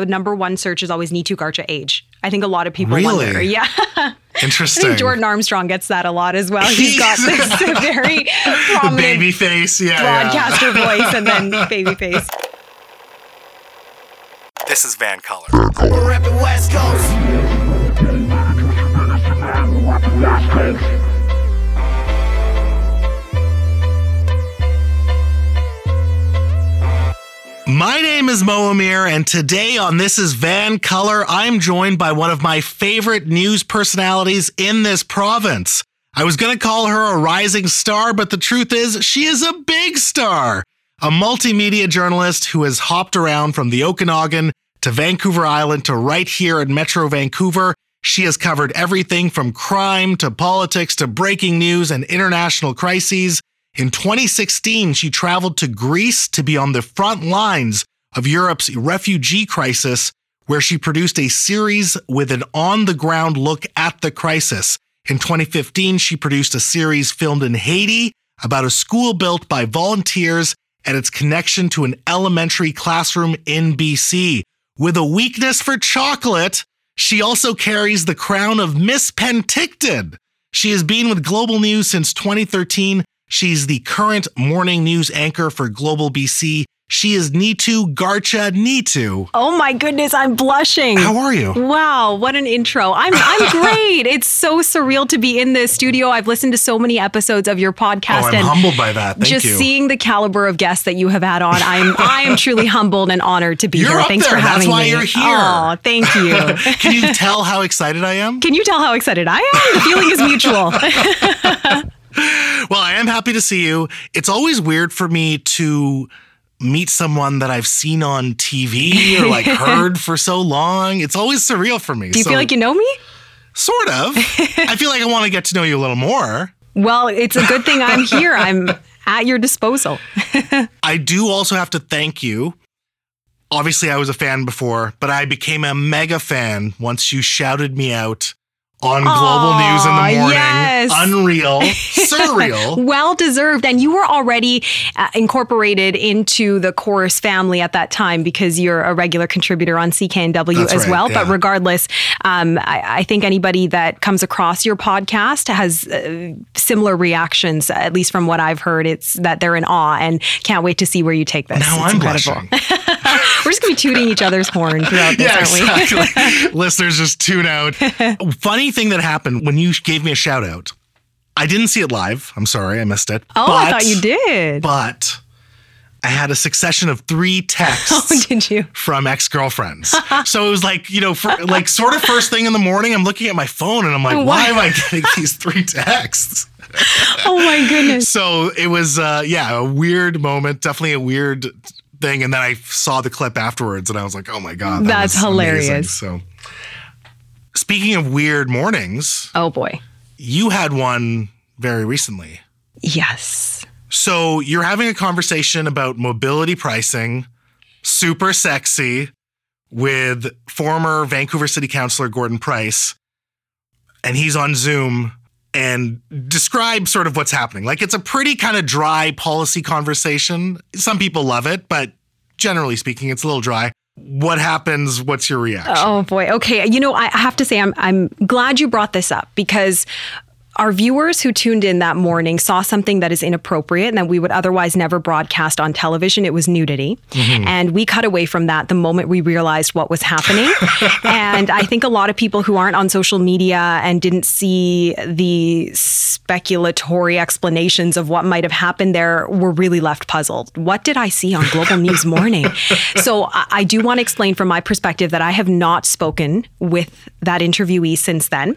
the number one search is always Neetu Garcha age. I think a lot of people Really? wonder. Yeah. I Interesting. think Jordan Armstrong gets that a lot as well. He's got this very prominent baby face. Yeah. yeah. broadcaster voice and then baby face. This is Vancolour. We're reppin' West Coast. My name is Mo Amir, and today on This is Vancolour, I'm joined by one of my favorite news personalities in this province. I was going to call her a rising star, but the truth is, she is a big star. A multimedia journalist who has hopped around from the Okanagan to Vancouver Island to right here in Metro Vancouver. She has covered everything from crime to politics to breaking news and international crises. In 2016, she traveled to Greece to be on the front lines of Europe's refugee crisis, where she produced a series with an on the ground look at the crisis. In 2015, she produced a series filmed in Haiti about a school built by volunteers and its connection to an elementary classroom in BC. With a weakness for chocolate, she also carries the crown of Miss Penticton. She has been with Global News since 2013. She's the current morning news anchor for Global BC. She is Neetu Garcha Neetu. Oh my goodness, I'm blushing. How are you? Wow, what an intro. I'm I'm great. it's so surreal to be in the studio. I've listened to so many episodes of your oh, podcast Oh, I'm and humbled by that. Thank just you. seeing the caliber of guests that you have had on, I'm I am truly humbled and honored to be You're here. Thanks there. for That's having why me. you're here. Oh, thank you. Can you tell how excited I am? Can you tell how excited I am? The feeling is mutual. Well, I am happy to see you. It's always weird for me to meet someone that I've seen on TV or like heard for so long. It's always surreal for me. Do you feel like you know me? Sort of. I feel like I want to get to know you a little more. Well, it's a good thing I'm here. I'm at your disposal. I do also have to thank you. Obviously, I was a fan before, but I became a mega fan once you shouted me out on Global News in the morning. yes. Unreal, surreal. Well deserved. And you were already uh, incorporated into the chorus family at that time because you're a regular contributor on CKNW That's as right, well. But regardless, um, I, I think anybody that comes across your podcast has uh, similar reactions, at least from what I've heard. It's that they're in awe and can't wait to see where you take this. Now it's I'm incredible. blushing. We're just to be tooting each other's horn throughout this, Yeah, aren't we? exactly. Listeners just tune out. Funny thing that happened when you gave me a shout out. I didn't see it live. I'm sorry, I missed it. Oh, I thought you did. But I had a succession of three texts. Oh, did you? from ex-girlfriends. so it was like, you know, for, like sort of first thing in the morning, I'm looking at my phone and I'm like, why am I getting these three texts? Oh, my goodness. So it was, uh, yeah, a weird moment, definitely a weird thing. And then I saw the clip afterwards and I was like, oh my God. that That's was amazing. hilarious. So speaking of weird mornings, Oh, boy. you had one very recently. Yes. So you're having a conversation about mobility pricing, super sexy, with former Vancouver City Councilor Gordon Price. And he's on Zoom and describe sort of what's happening. Like it's a pretty kind of dry policy conversation. Some people love it, but generally speaking, it's a little dry. What happens? What's your reaction? Oh boy. Okay. You know, I have to say I'm I'm glad you brought this up because our viewers who tuned in that morning saw something that is inappropriate and that we would otherwise never broadcast on television. It was nudity. Mm-hmm. And we cut away from that the moment we realized what was happening. and I think a lot of people who aren't on social media and didn't see the speculatory explanations of what might have happened there were really left puzzled. What did I see on Global News Morning? So I, I do want to explain from my perspective that I have not spoken with that interviewee since then.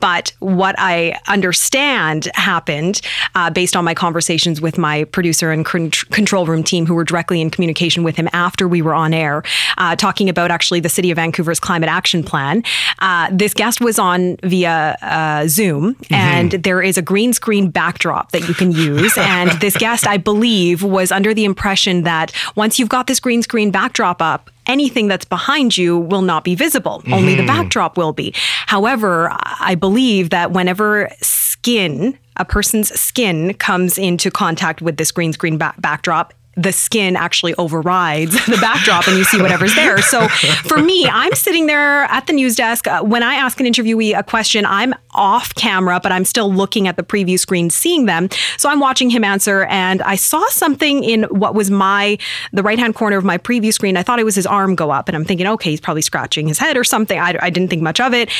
But what I understand happened uh, based on my conversations with my producer and con- control room team who were directly in communication with him after we were on air, uh, talking about actually the City of Vancouver's climate action plan. Uh, this guest was on via uh, Zoom, and there is a green screen backdrop that you can use. and this guest, I believe, was under the impression that once you've got this green screen backdrop up, anything that's behind you will not be visible. Only the mm-hmm. backdrop will be. However, I believe that whenever skin, a person's skin comes into contact with this green screen ba- backdrop, the skin actually overrides the backdrop and you see whatever's there. So for me, I'm sitting there at the news desk. Uh, when I ask an interviewee a question, I'm off camera, but I'm still looking at the preview screen, seeing them. So I'm watching him answer, and I saw something in what was my the right hand corner of my preview screen. I thought it was his arm go up, and I'm thinking, okay, he's probably scratching his head or something. I, I didn't think much of it.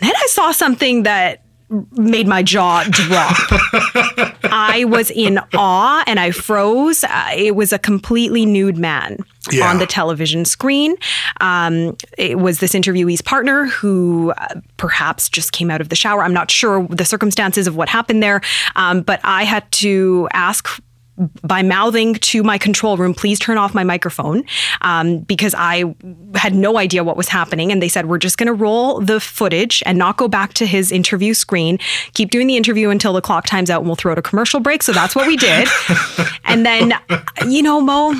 Then I saw something that made my jaw drop. I was in awe and I froze. Uh, it was a completely nude man Yeah. on the television screen. Um, it was this interviewee's partner who uh, perhaps just came out of the shower. I'm not sure the circumstances of what happened there, um, but I had to ask by mouthing to my control room, please turn off my microphone um, because I had no idea what was happening. And they said, we're just going to roll the footage and not go back to his interview screen. Keep doing the interview until the clock times out and we'll throw it a commercial break. So that's what we did. and then, you know, Mo,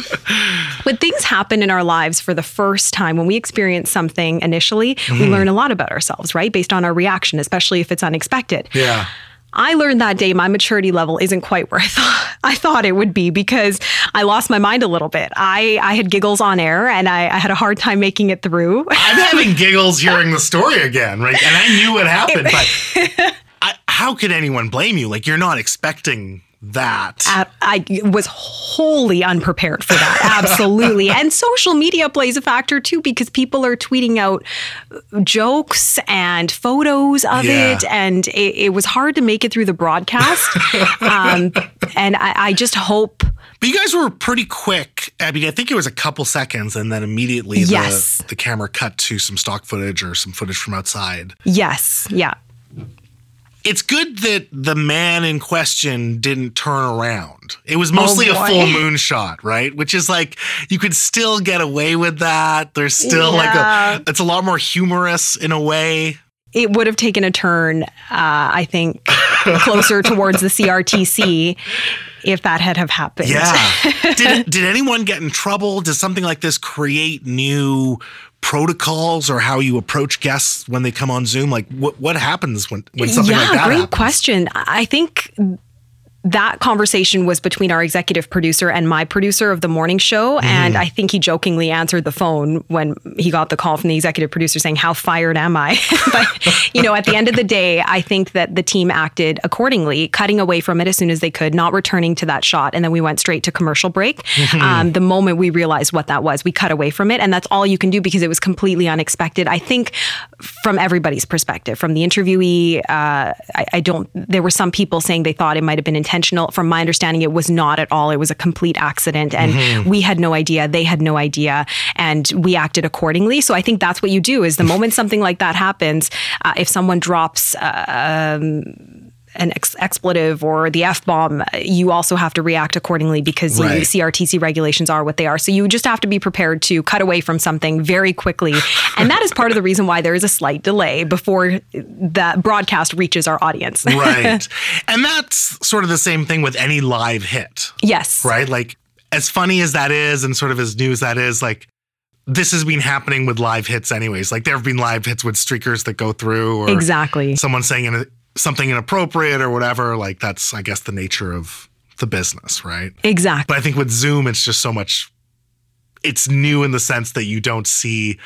when things happen in our lives for the first time, when we experience something initially, we learn a lot about ourselves, right? Based on our reaction, especially if it's unexpected. Yeah. I learned that day my maturity level isn't quite where I thought I thought it would be because I lost my mind a little bit. I, I had giggles on air and I, I had a hard time making it through. I'm having giggles hearing the story again, right? And I knew what happened, but I, how could anyone blame you? Like, you're not expecting that. I, I was wholly unprepared for that. Absolutely. and social media plays a factor too because people are tweeting out jokes and photos of Yeah. it. And it, it was hard to make it through the broadcast. um, and I, I just hope. But you guys were pretty quick. I mean, I think it was a couple seconds, and then immediately the, the camera cut to some stock footage or some footage from outside. Yes. Yeah. It's good that the man in question didn't turn around. It was mostly a full moon shot, right? Which is like you could still get away with that. There's still Yeah. like a it's a lot more humorous in a way. it would have taken a turn, uh, I think, closer towards the CRTC if that had have happened. Yeah. did did anyone get in trouble? Does something like this create new protocols or how you approach guests when they come on Zoom? Like what what happens when when something yeah, like that Yeah, great happens? question. I think that conversation was between our executive producer and my producer of the morning show. Mm-hmm. And I think he jokingly answered the phone when he got the call from the executive producer saying, How fired am I? but, you know, at the end of the day, I think that the team acted accordingly, cutting away from it as soon as they could, not returning to that shot. And then we went straight to commercial break. Mm-hmm. Um, the moment we realized what that was, we cut away from it. And that's all you can do because it was completely unexpected. I think from everybody's perspective, from the interviewee, uh, I, I don't, there were some people saying they thought it might have been intentional. From my understanding, it was not at all. It was a complete accident. And we had no idea. They had no idea. And we acted accordingly. So I think that's what you do is the moment something like that happens, uh, if someone drops, uh, um, an ex- expletive or the f bomb, you also have to react accordingly because the Right. CRTC regulations are what they are. So you just have to be prepared to cut away from something very quickly, and that is part of the reason why there is a slight delay before that broadcast reaches our audience. right. And that's sort of the same thing with any live hit. yes. right? Like, as funny as that is, and sort of as new as that is, like, this has been happening with live hits, anyways. Like, there have been live hits with streakers that go through, or Exactly. someone saying in something inappropriate or whatever. Like, that's, I guess, the nature of the business, right? Exactly. But I think with Zoom, it's just so much, it's new in the sense that you don't see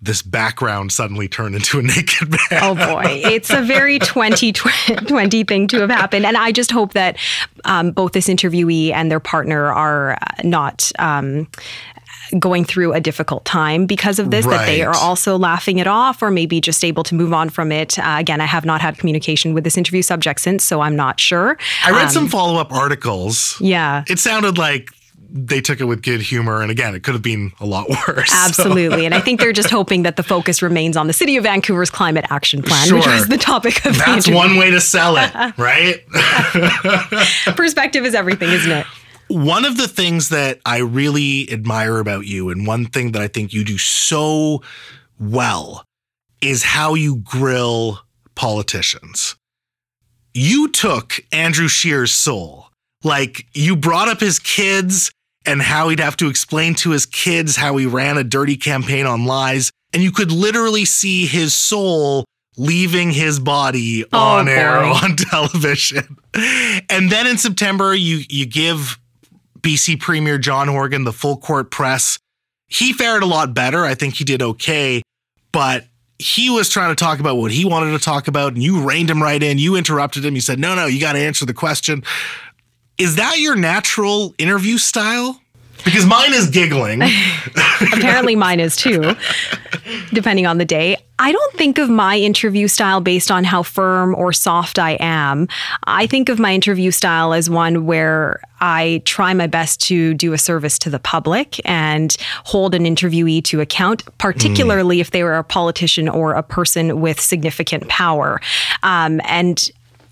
this background suddenly turn into a naked man. Oh boy, it's a very 2020 thing to have happened. And I just hope that um, both this interviewee and their partner are uh, not. Um, going through a difficult time because of this that they are also laughing it off or maybe just able to move on from it uh, again i have not had communication with this interview subject since so i'm not sure I read Um, some follow up articles. yeah It sounded like they took it with good humor. And again, it could have been a lot worse. Absolutely. And I think they're just hoping that the focus remains on the City of Vancouver's climate action plan, which Sure. was the topic of the That's one way to sell it, right? Perspective is everything, isn't it? One of the things that I really admire about you, and one thing that I think you do so well, is how you grill politicians. You took Andrew Scheer's soul. Like, you brought up his kids and how he'd have to explain to his kids how he ran a dirty campaign on lies. And you could literally see his soul leaving his body Oh, on air on television. And then in September, you you give BC Premier John Horgan, the full court press. He fared a lot better. I think he did okay, but he was trying to talk about what he wanted to talk about, and you reined him right in. You interrupted him. You said, No, no, you got to answer the question. Is that your natural interview style? Because mine is giggling. Apparently, mine is too, depending on the day. I don't think of my interview style based on how firm or soft I am. I think of my interview style as one where I try my best to do a service to the public and hold an interviewee to account, particularly mm. if they were a politician or a person with significant power. Um, and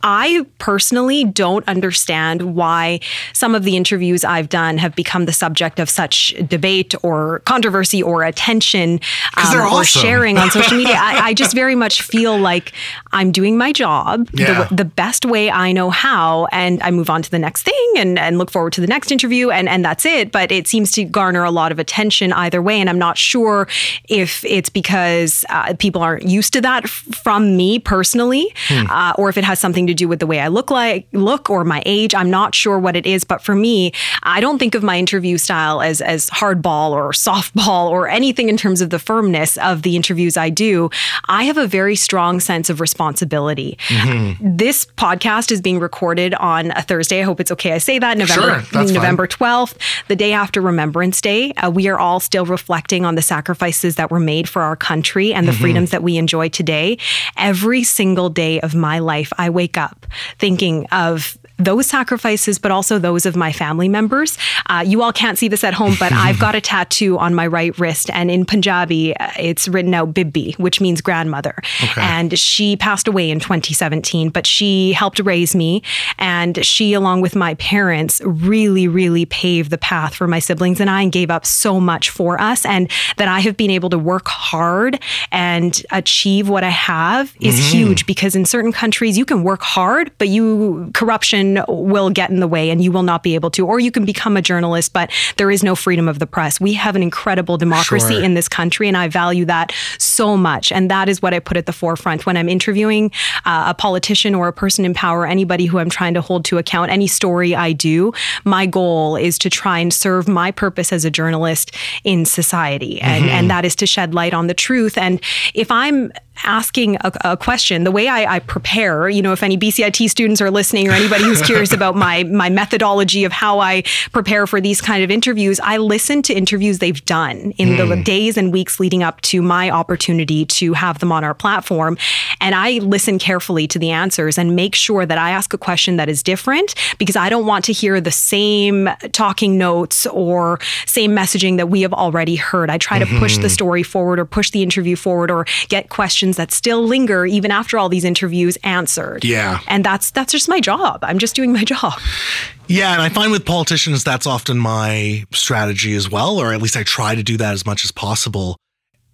I personally don't understand why some of the interviews I've done have become the subject of such debate or controversy or attention um, or awesome. sharing on social media. I, I, just very much feel like I'm doing my job yeah. the, the, best way I know how, and I move on to the next thing and, and look forward to the next interview, and, and that's it. But it seems to garner a lot of attention either way, and I'm not sure if it's because uh, people aren't used to that from me personally, hmm. uh, or if it has something to do with the way I look like look or my age. I'm not sure what it is, but for me, I don't think of my interview style as as hardball or softball or anything in terms of the firmness of the interviews I do. I have a very strong sense of responsibility. Mm-hmm. This podcast is being recorded on a Thursday. I hope it's okay I say that November sure, November 12th, the day after Remembrance Day. Uh, we are all still reflecting on the sacrifices that were made for our country and the mm-hmm. freedoms that we enjoy today. Every single day of my life, I wake up up thinking of those sacrifices, but also those of my family members. Uh, you all can't see this at home, but I've got a tattoo on my right wrist, and in Punjabi, uh, it's written out Bibi, which means grandmother. Okay. And she passed away in 2017, but she helped raise me, and she, along with my parents, really, really paved the path for my siblings and I, and gave up so much for us. And that I have been able to work hard and achieve what I have is mm. huge because in certain countries you can work hard, but you corruption will get in the way and you will not be able to. Or you can become a journalist, but there is no freedom of the press. We have an incredible democracy sure. in this country, and I value that so much. And that is what I put at the forefront when I'm interviewing uh, a politician or a person in power, anybody who I'm trying to hold to account, any story I do. My goal is to try and serve my purpose as a journalist in society, and, mm-hmm. and that is to shed light on the truth. And if I'm asking a, a, question, the way I, I, prepare, you know, if any BCIT students are listening or anybody who's curious about my my methodology of how I prepare for these kind of interviews, I listen to interviews they've done in mm. the hmm. days and weeks leading up to my opportunity to have them on our platform, and I listen carefully to the answers and make sure that I ask a question that is different because I don't want to hear the same talking notes or same messaging that we have already heard. I try mm-hmm. to push the mm-hmm. story forward or push the interview forward or get questions questions that still linger even after all these interviews answered. Yeah. And that's that's just my job. I'm just doing my job. Yeah, and I find with politicians that's often my strategy as well, or at least I try to do that as much as possible.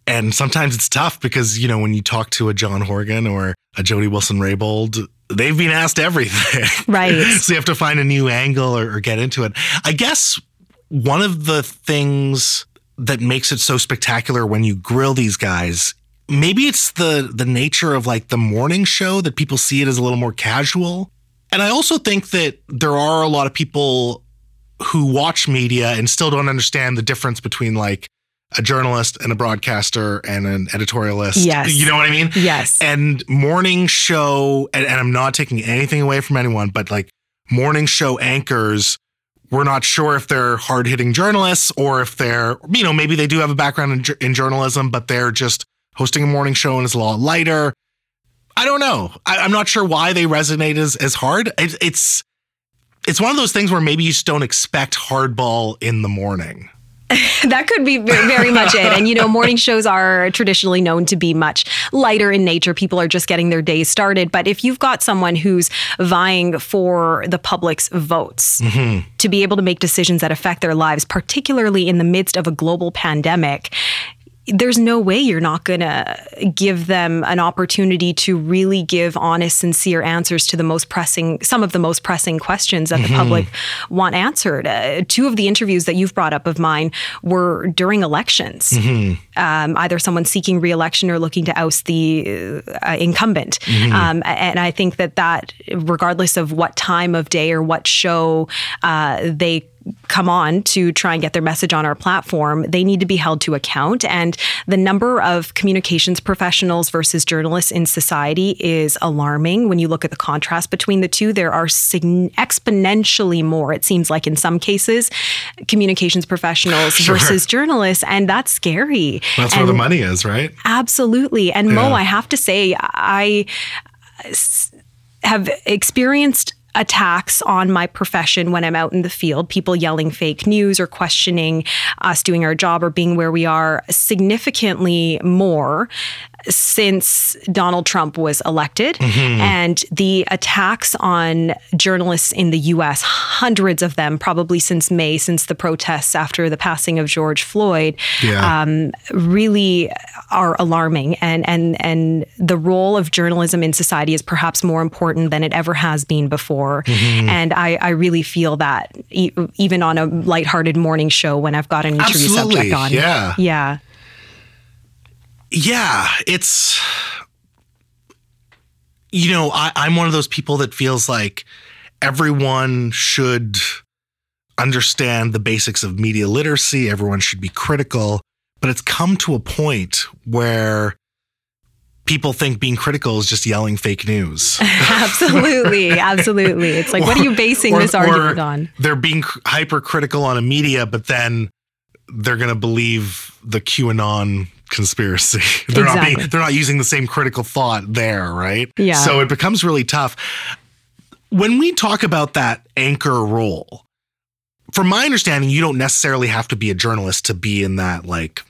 And sometimes it's tough because, you know, when you talk to a John Horgan or a Jody Wilson Raybould, they've been asked everything. Right. so you have to find a new angle or, or get into it. I guess one of the things that makes it so spectacular when you grill these guys maybe it's the the nature of like the morning show that people see it as a little more casual. And I also think that there are a lot of people who watch media and still don't understand the difference between like a journalist and a broadcaster and an editorialist. Yes. You know what I mean? Yes. And morning show, and, and I'm not taking anything away from anyone, but like morning show anchors, we're not sure if they're hard hitting journalists or if they're, you know, maybe they do have a background in, in journalism, but they're just hosting a morning show and it's a lot lighter. I don't know. I, am not sure why they resonate as, as hard. It, it's it's one of those things where maybe you just don't expect hardball in the morning. that could be very much it. And, you know, morning shows are traditionally known to be much lighter in nature. People are just getting their days started. But if you've got someone who's vying for the public's votes mm-hmm. to be able to make decisions that affect their lives, particularly in the midst of a global pandemic, there's no way you're not going to give them an opportunity to really give honest, sincere answers to the most pressing, some of the most pressing questions that mm-hmm. the public want answered. Uh, two of the interviews that you've brought up of mine were during elections, mm-hmm. um, either someone seeking reelection or looking to oust the uh, incumbent. Mm-hmm. Um, and I think that that, regardless of what time of day or what show uh, they come on to try and get their message on our platform, they need to be held to account. And the number of communications professionals versus journalists in society is alarming. When you look at the contrast between the two, there are sign- exponentially more, it seems like in some cases, communications professionals Sure. versus journalists. And that's scary. That's and where the money is, right? Absolutely. And Mo, I have to say, I s- have experienced attacks on my profession when I'm out in the field, people yelling fake news or questioning us doing our job or being where we are significantly more since Donald Trump was elected. And the attacks on journalists in the US, hundreds of them, probably since May, since the protests after the passing of George Floyd, Yeah. um, really are alarming. And, and, and the role of journalism in society is perhaps more important than it ever has been before. And I, I really feel that e- even on a lighthearted morning show when I've got an interview Absolutely, subject on. yeah. Yeah. Yeah, it's you know, I, I'm one of those people that feels like everyone should understand the basics of media literacy. Everyone should be critical, but it's come to a point where people think being critical is just yelling fake news. absolutely. Absolutely. It's like, what are you basing Or- this argument on? They're being hypercritical on a media, but then they're going to believe the QAnon conspiracy. they're not being they're not using the same critical thought there, right? Yeah. So it becomes really tough. When we talk about that anchor role, from my understanding, you don't necessarily have to be a journalist to be in that like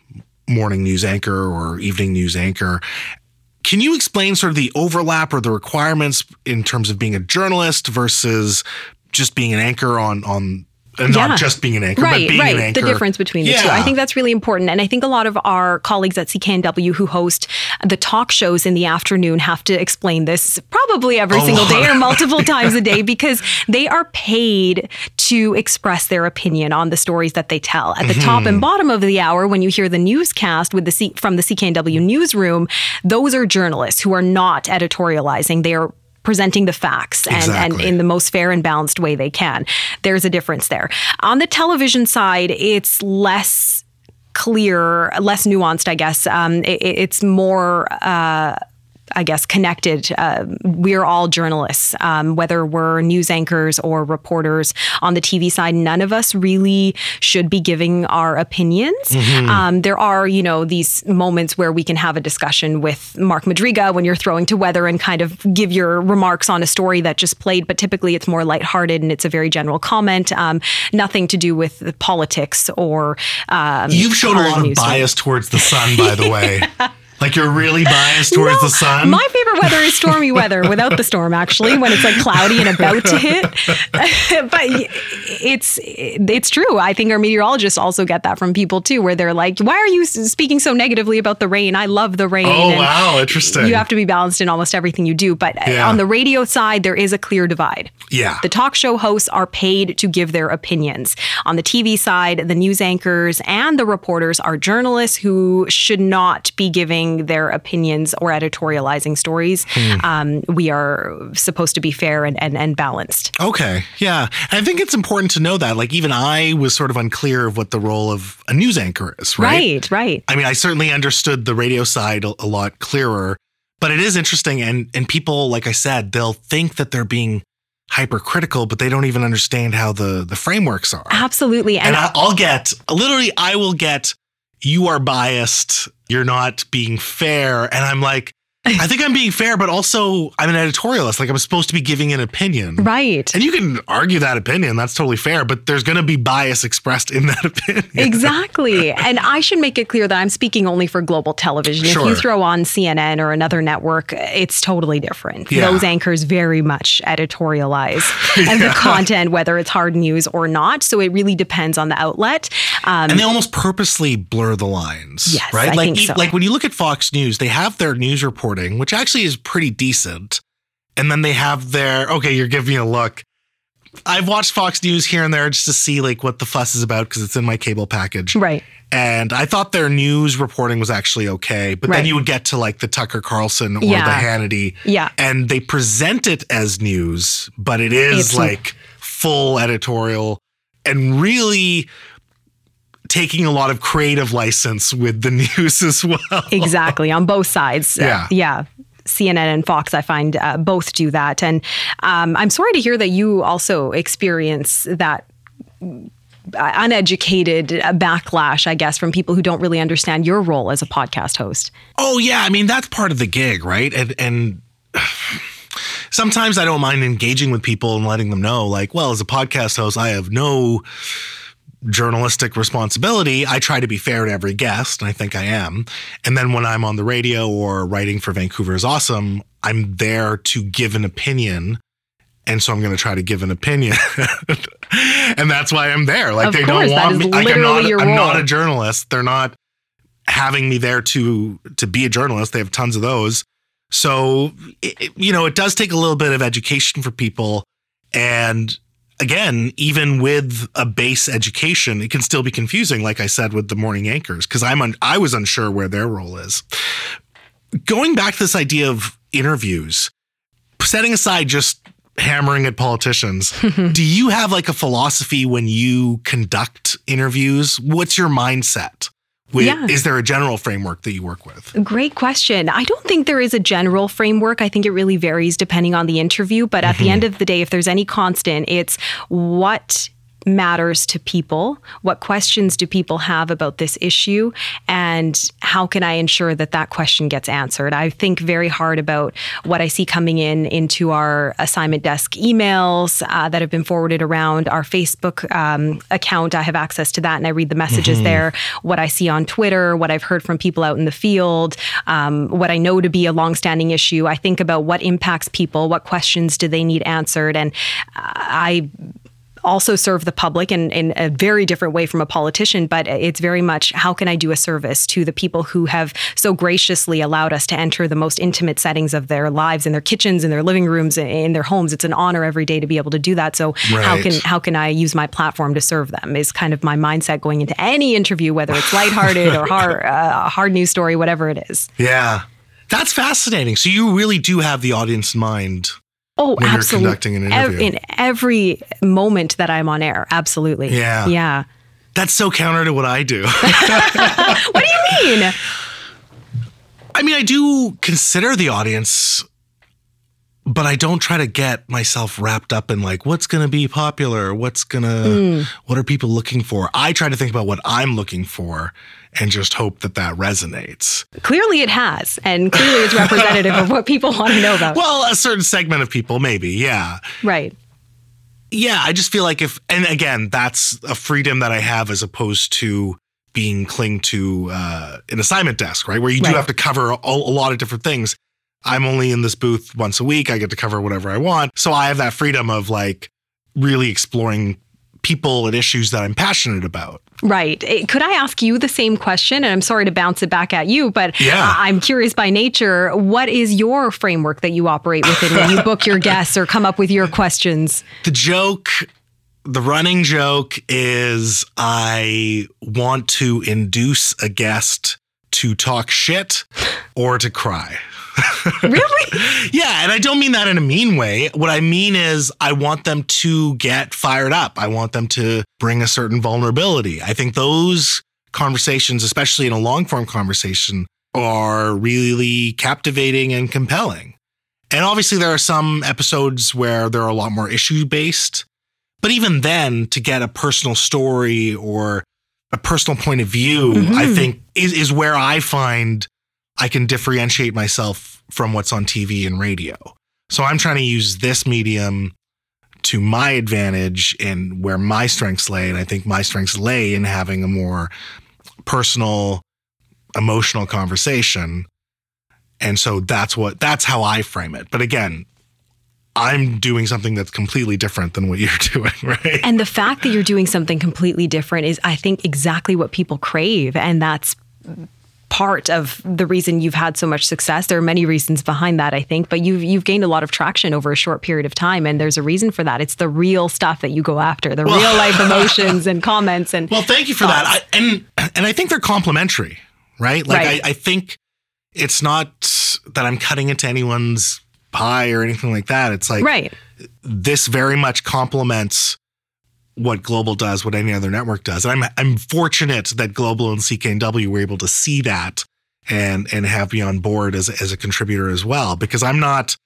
morning news anchor or evening news anchor. Can you explain sort of the overlap or the requirements in terms of being a journalist versus just being an anchor on on and Yeah. not just being an anchor, Right, but being right. an anchor? The difference between the two. I think that's really important. And I think a lot of our colleagues at CKNW who host the talk shows in the afternoon have to explain this probably every A single day or multiple times a day because they are paid to express their opinion on the stories that they tell. At the top Mm-hmm. and bottom of the hour, when you hear the newscast with the C- from the CKNW newsroom, those are journalists who are not editorializing. They are presenting the facts and, and in the most fair and balanced way they can. There's a difference there. On the television side, it's less clear, less nuanced, I guess. Um, it, it's more. Uh, I guess connected. Uh, we're all journalists, um, whether we're news anchors or reporters. On the TV side, none of us really should be giving our opinions. Um, there are, you know, these moments where we can have a discussion with Mark Madryga when you're throwing to weather and kind of give your remarks on a story that just played. But typically, it's more lighthearted and it's a very general comment. Um, nothing to do with the politics or. Um, You've shown a lot of bias towards the sun, by the way. Like you're really biased towards No, the sun. My favorite weather is stormy weather without the storm, actually, when it's like cloudy and about to hit. but it's it's true. I think our meteorologists also get that from people too, where they're like, "Why are you speaking so negatively about the rain? I love the rain." oh And wow, interesting. You have to be balanced in almost everything you do. But uh, Yeah. on the radio side, there is a clear divide. yeah. The talk show hosts are paid to give their opinions. On the TV side, the news anchors and the reporters are journalists who should not be giving their opinions or editorializing stories. Hmm. Um, we are supposed to be fair and, and, and balanced. Okay. Yeah. And I think it's important to know that. Like, even I was sort of unclear of what the role of a news anchor is, right? Right, right. I mean, I certainly understood the radio side a, a lot clearer, but it is interesting. And, and people, like I said, they'll think that they're being hypercritical, but they don't even understand how the, the frameworks are. Absolutely. And I, I'll get, literally, I will get, you are biased. You're not being fair. And I'm like, I think I'm being fair, but also I'm an editorialist. Like I'm supposed to be giving an opinion. right. And you can argue that opinion. That's totally fair, but there's going to be bias expressed in that opinion. Exactly. and I should make it clear that I'm speaking only for global television. Sure. If you throw on CNN or another network, it's totally different. Yeah. Those anchors very much editorialize and the content, whether it's hard news or not. So it really depends on the outlet. Um, And they almost purposely blur the lines, Yes, right? I like, think so. like when you look at Fox News, they have their news reporting, which actually is pretty decent, and then they have their okay. You're giving me a look. I've watched Fox News here and there just to see like what the fuss is about because it's in my cable package. right. And I thought their news reporting was actually okay, but then you would get to like the Tucker Carlson or Yeah. the Hannity, Yeah. and they present it as news, but it is It's- like full editorial. and really taking a lot of creative license with the news as well. Exactly, on both sides. Uh, Yeah. yeah. CNN and Fox, I find uh, both do that. And um, I'm sorry to hear that you also experience that uh, uneducated uh, backlash, I guess, from people who don't really understand your role as a podcast host. Oh yeah, I mean that's part of the gig, right? And and sometimes I don't mind engaging with people and letting them know, like, well, as a podcast host, I have no journalistic responsibility. I try to be fair to every guest, and I think I am. And then when I'm on the radio or writing for Vancouver is Awesome, I'm there to give an opinion. And so I'm going to try to give an opinion. and that's why I'm there. Like Of they course, don't want me. Like, I'm not, I'm not a journalist. They're not having me there to to be a journalist. They have tons of those. So it, you know, it does take a little bit of education for people. And again, even with a base education, it can still be confusing. Like I said with the morning anchors, because I'm un- I was unsure where their role is. Going back to this idea of interviews, setting aside just hammering at politicians, do you have like a philosophy when you conduct interviews? What's your mindset? With, Yeah. Is there a general framework that you work with? Great question. I don't think there is a general framework. I think it really varies depending on the interview. But at the mm-hmm. end of the day, if there's any constant, it's what matters to people? What questions do people have about this issue? And how can I ensure that that question gets answered? I think very hard about what I see coming in into our assignment desk emails uh, that have been forwarded around our Facebook um, account. I have access to that and I read the messages there. What I see on Twitter, what I've heard from people out in the field, um, what I know to be a longstanding issue. I think about what impacts people, what questions do they need answered, and uh, I also serve the public in, in a very different way from a politician, but it's very much how can I do a service to the people who have so graciously allowed us to enter the most intimate settings of their lives in their kitchens, in their living rooms, in their homes. It's an honor every day to be able to do that. So how can how can I use my platform to serve them is kind of my mindset going into any interview, whether it's lighthearted or hard, uh, hard news story, whatever it is. Yeah. That's fascinating. So you really do have the audience in mind. Oh, When you're absolutely. conducting an interview. in every moment that I'm on air, absolutely. Yeah. Yeah. That's so counter to what I do. What do you mean? I mean, I do consider the audience, but I don't try to get myself wrapped up in like what's going to be popular, what's going to, hmm. what are people looking for. I try to think about what I'm looking for and just hope that that resonates. Clearly, it has, and clearly, it's representative of what people want to know about. Well, a certain segment of people, maybe, yeah. right. Yeah, I just feel like if, and again, that's a freedom that I have as opposed to being clinged to uh, an assignment desk, right? Where you do Right. have to cover a, a lot of different things. I'm only in this booth once a week. I get to cover whatever I want. So I have that freedom of like really exploring people and issues that I'm passionate about. Right. Eh, Could I ask you the same question? And I'm sorry to bounce it back at you, but Yeah. I'm curious by nature. What is your framework that you operate within when you book your guests or come up with your questions? The joke, the running joke is I want to induce a guest to talk shit or to cry. Really? Yeah, and I don't mean that in a mean way. What I mean is I want them to get fired up. I want them to bring a certain vulnerability. I think those conversations, especially in a long form conversation, are really captivating and compelling. And obviously, there are some episodes where they're a lot more issue based. But even then, to get a personal story or a personal point of view, I Mhm. think is, is where I find I can differentiate myself from what's on TV and radio. So I'm trying to use this medium to my advantage and where my strengths lay. And I think my strengths lay in having a more personal, emotional conversation. And so that's what that's how I frame it. But again, I'm doing something that's completely different than what you're doing, right? And the fact that you're doing something completely different is, I think, exactly what people crave. And that's part of the reason you've had so much success. There are many reasons behind that, I think, but you've you've gained a lot of traction over a short period of time. And there's a reason for that. It's the real stuff that you go after, the Well- real life emotions and comments and Well, thank you for that. I, and and I think they're complementary, right? Like Right. I, I think it's not that I'm cutting into anyone's pie or anything like that. It's like right. this very much complements what Global does, what any other network does. And I'm I'm fortunate that Global and CKNW were able to see that and and have me on board as as a contributor as well because I'm not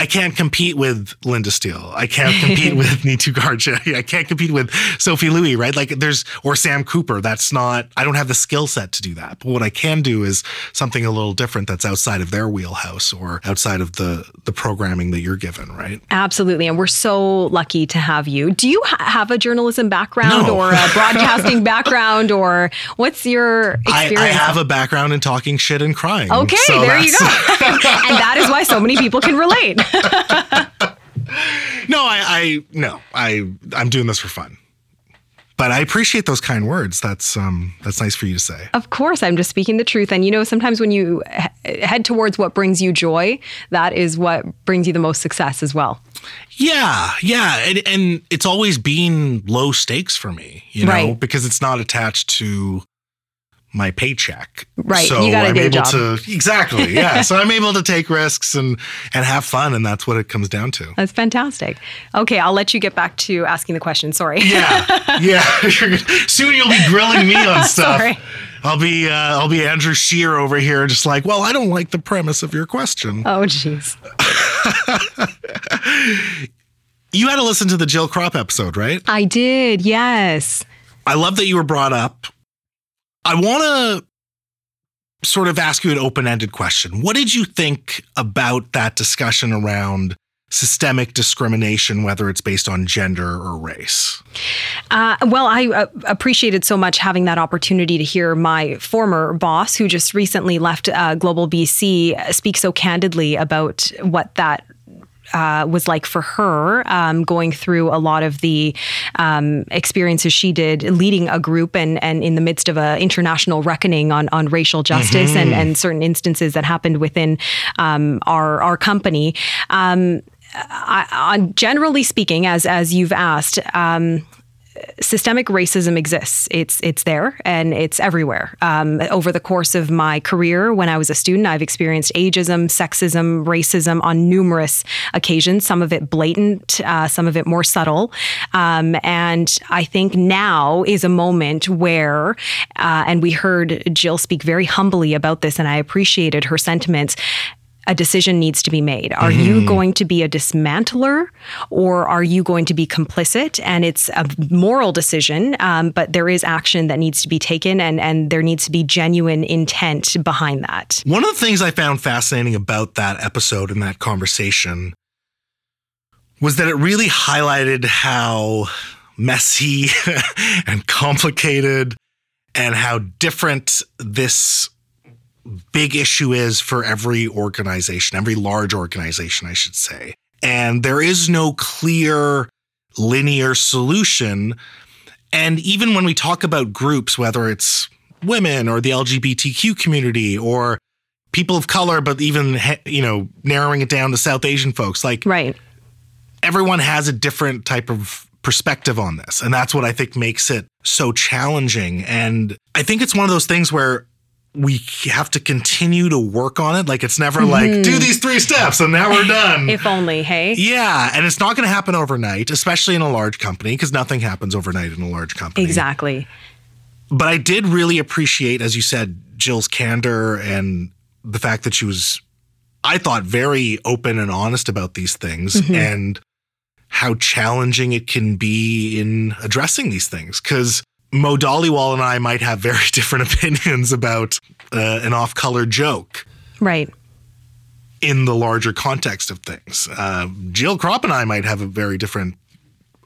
I can't compete with Linda Steele. I can't compete with Neetu Garcha. I can't compete with Sophie Lui, right? Like there's, or Sam Cooper. That's not, I don't have the skill set to do that. But what I can do is something a little different that's outside of their wheelhouse or outside of the, the programming that you're given, right? Absolutely. And we're so lucky to have you. Do you ha- have a journalism background No. or a broadcasting background or what's your I, experience? I have a background in talking shit and crying. Okay, So there you go. and that is why so many people can relate. No, I, I, no, I, I'm doing this for fun. But I appreciate those kind words. That's, um, that's nice for you to say. Of course, I'm just speaking the truth. And you know, sometimes when you he- head towards what brings you joy, that is what brings you the most success as well. Yeah, yeah, and, and it's always been low stakes for me, you know, Right. because it's not attached to my paycheck. Right, So you got a I'm day able job. to exactly, yeah. so I'm able to take risks and and have fun, and that's what it comes down to. That's fantastic. Okay, I'll let you get back to asking the question. Sorry. Yeah, yeah. Soon you'll be grilling me on stuff. Sorry. I'll be uh, I'll be Andrew Scheer over here, just like, well, I don't like the premise of your question. Oh, jeez. You had to listen to the Jill Krop episode, right? I did. Yes. I love that you were brought up. I want to sort of ask you an open ended question. What did you think about that discussion around systemic discrimination, whether it's based on gender or race? Uh, well, I uh, appreciated so much having that opportunity to hear my former boss, who just recently left uh, Global BC, speak so candidly about what that. Uh, was like for her um, going through a lot of the um, experiences she did leading a group and and in the midst of an international reckoning on on racial justice and and certain instances that happened within um, our our company. Um, I, I, generally speaking, as as you've asked, um, systemic racism exists. It's it's there and it's everywhere. Um, over the course of my career, when I was a student, I've experienced ageism, sexism, racism on numerous occasions. Some of it blatant, uh, some of it more subtle. Um, and I think now is a moment where, uh, and we heard Jill speak very humbly about this, and I appreciated her sentiments a decision needs to be made. Are you going to be a dismantler or are you going to be complicit? And it's a moral decision, um, but there is action that needs to be taken and, and there needs to be genuine intent behind that. One of the things I found fascinating about that episode and that conversation was that it really highlighted how messy and complicated and how different this big issue is for every organization, every large organization, I should say. And there is no clear linear solution. And even when we talk about groups, whether it's women or the LGBTQ community or people of color, but even, you know, narrowing it down to South Asian folks, like Right. everyone has a different type of perspective on this. And that's what I think makes it so challenging. And I think it's one of those things where we have to continue to work on it. Like it's never like, mm-hmm. do these three steps and now we're done. If only, hey? yeah. And it's not going to happen overnight, especially in a large company, because nothing happens overnight in a large company. Exactly. But I did really appreciate, as you said, Jill's candor and the fact that she was, I thought, very open and honest about these things mm-hmm. and how challenging it can be in addressing these things. Because Mo Dollywall and I might have very different opinions about uh, an off color joke Right. in the larger context of things. Uh, Jill Krop and I might have a very different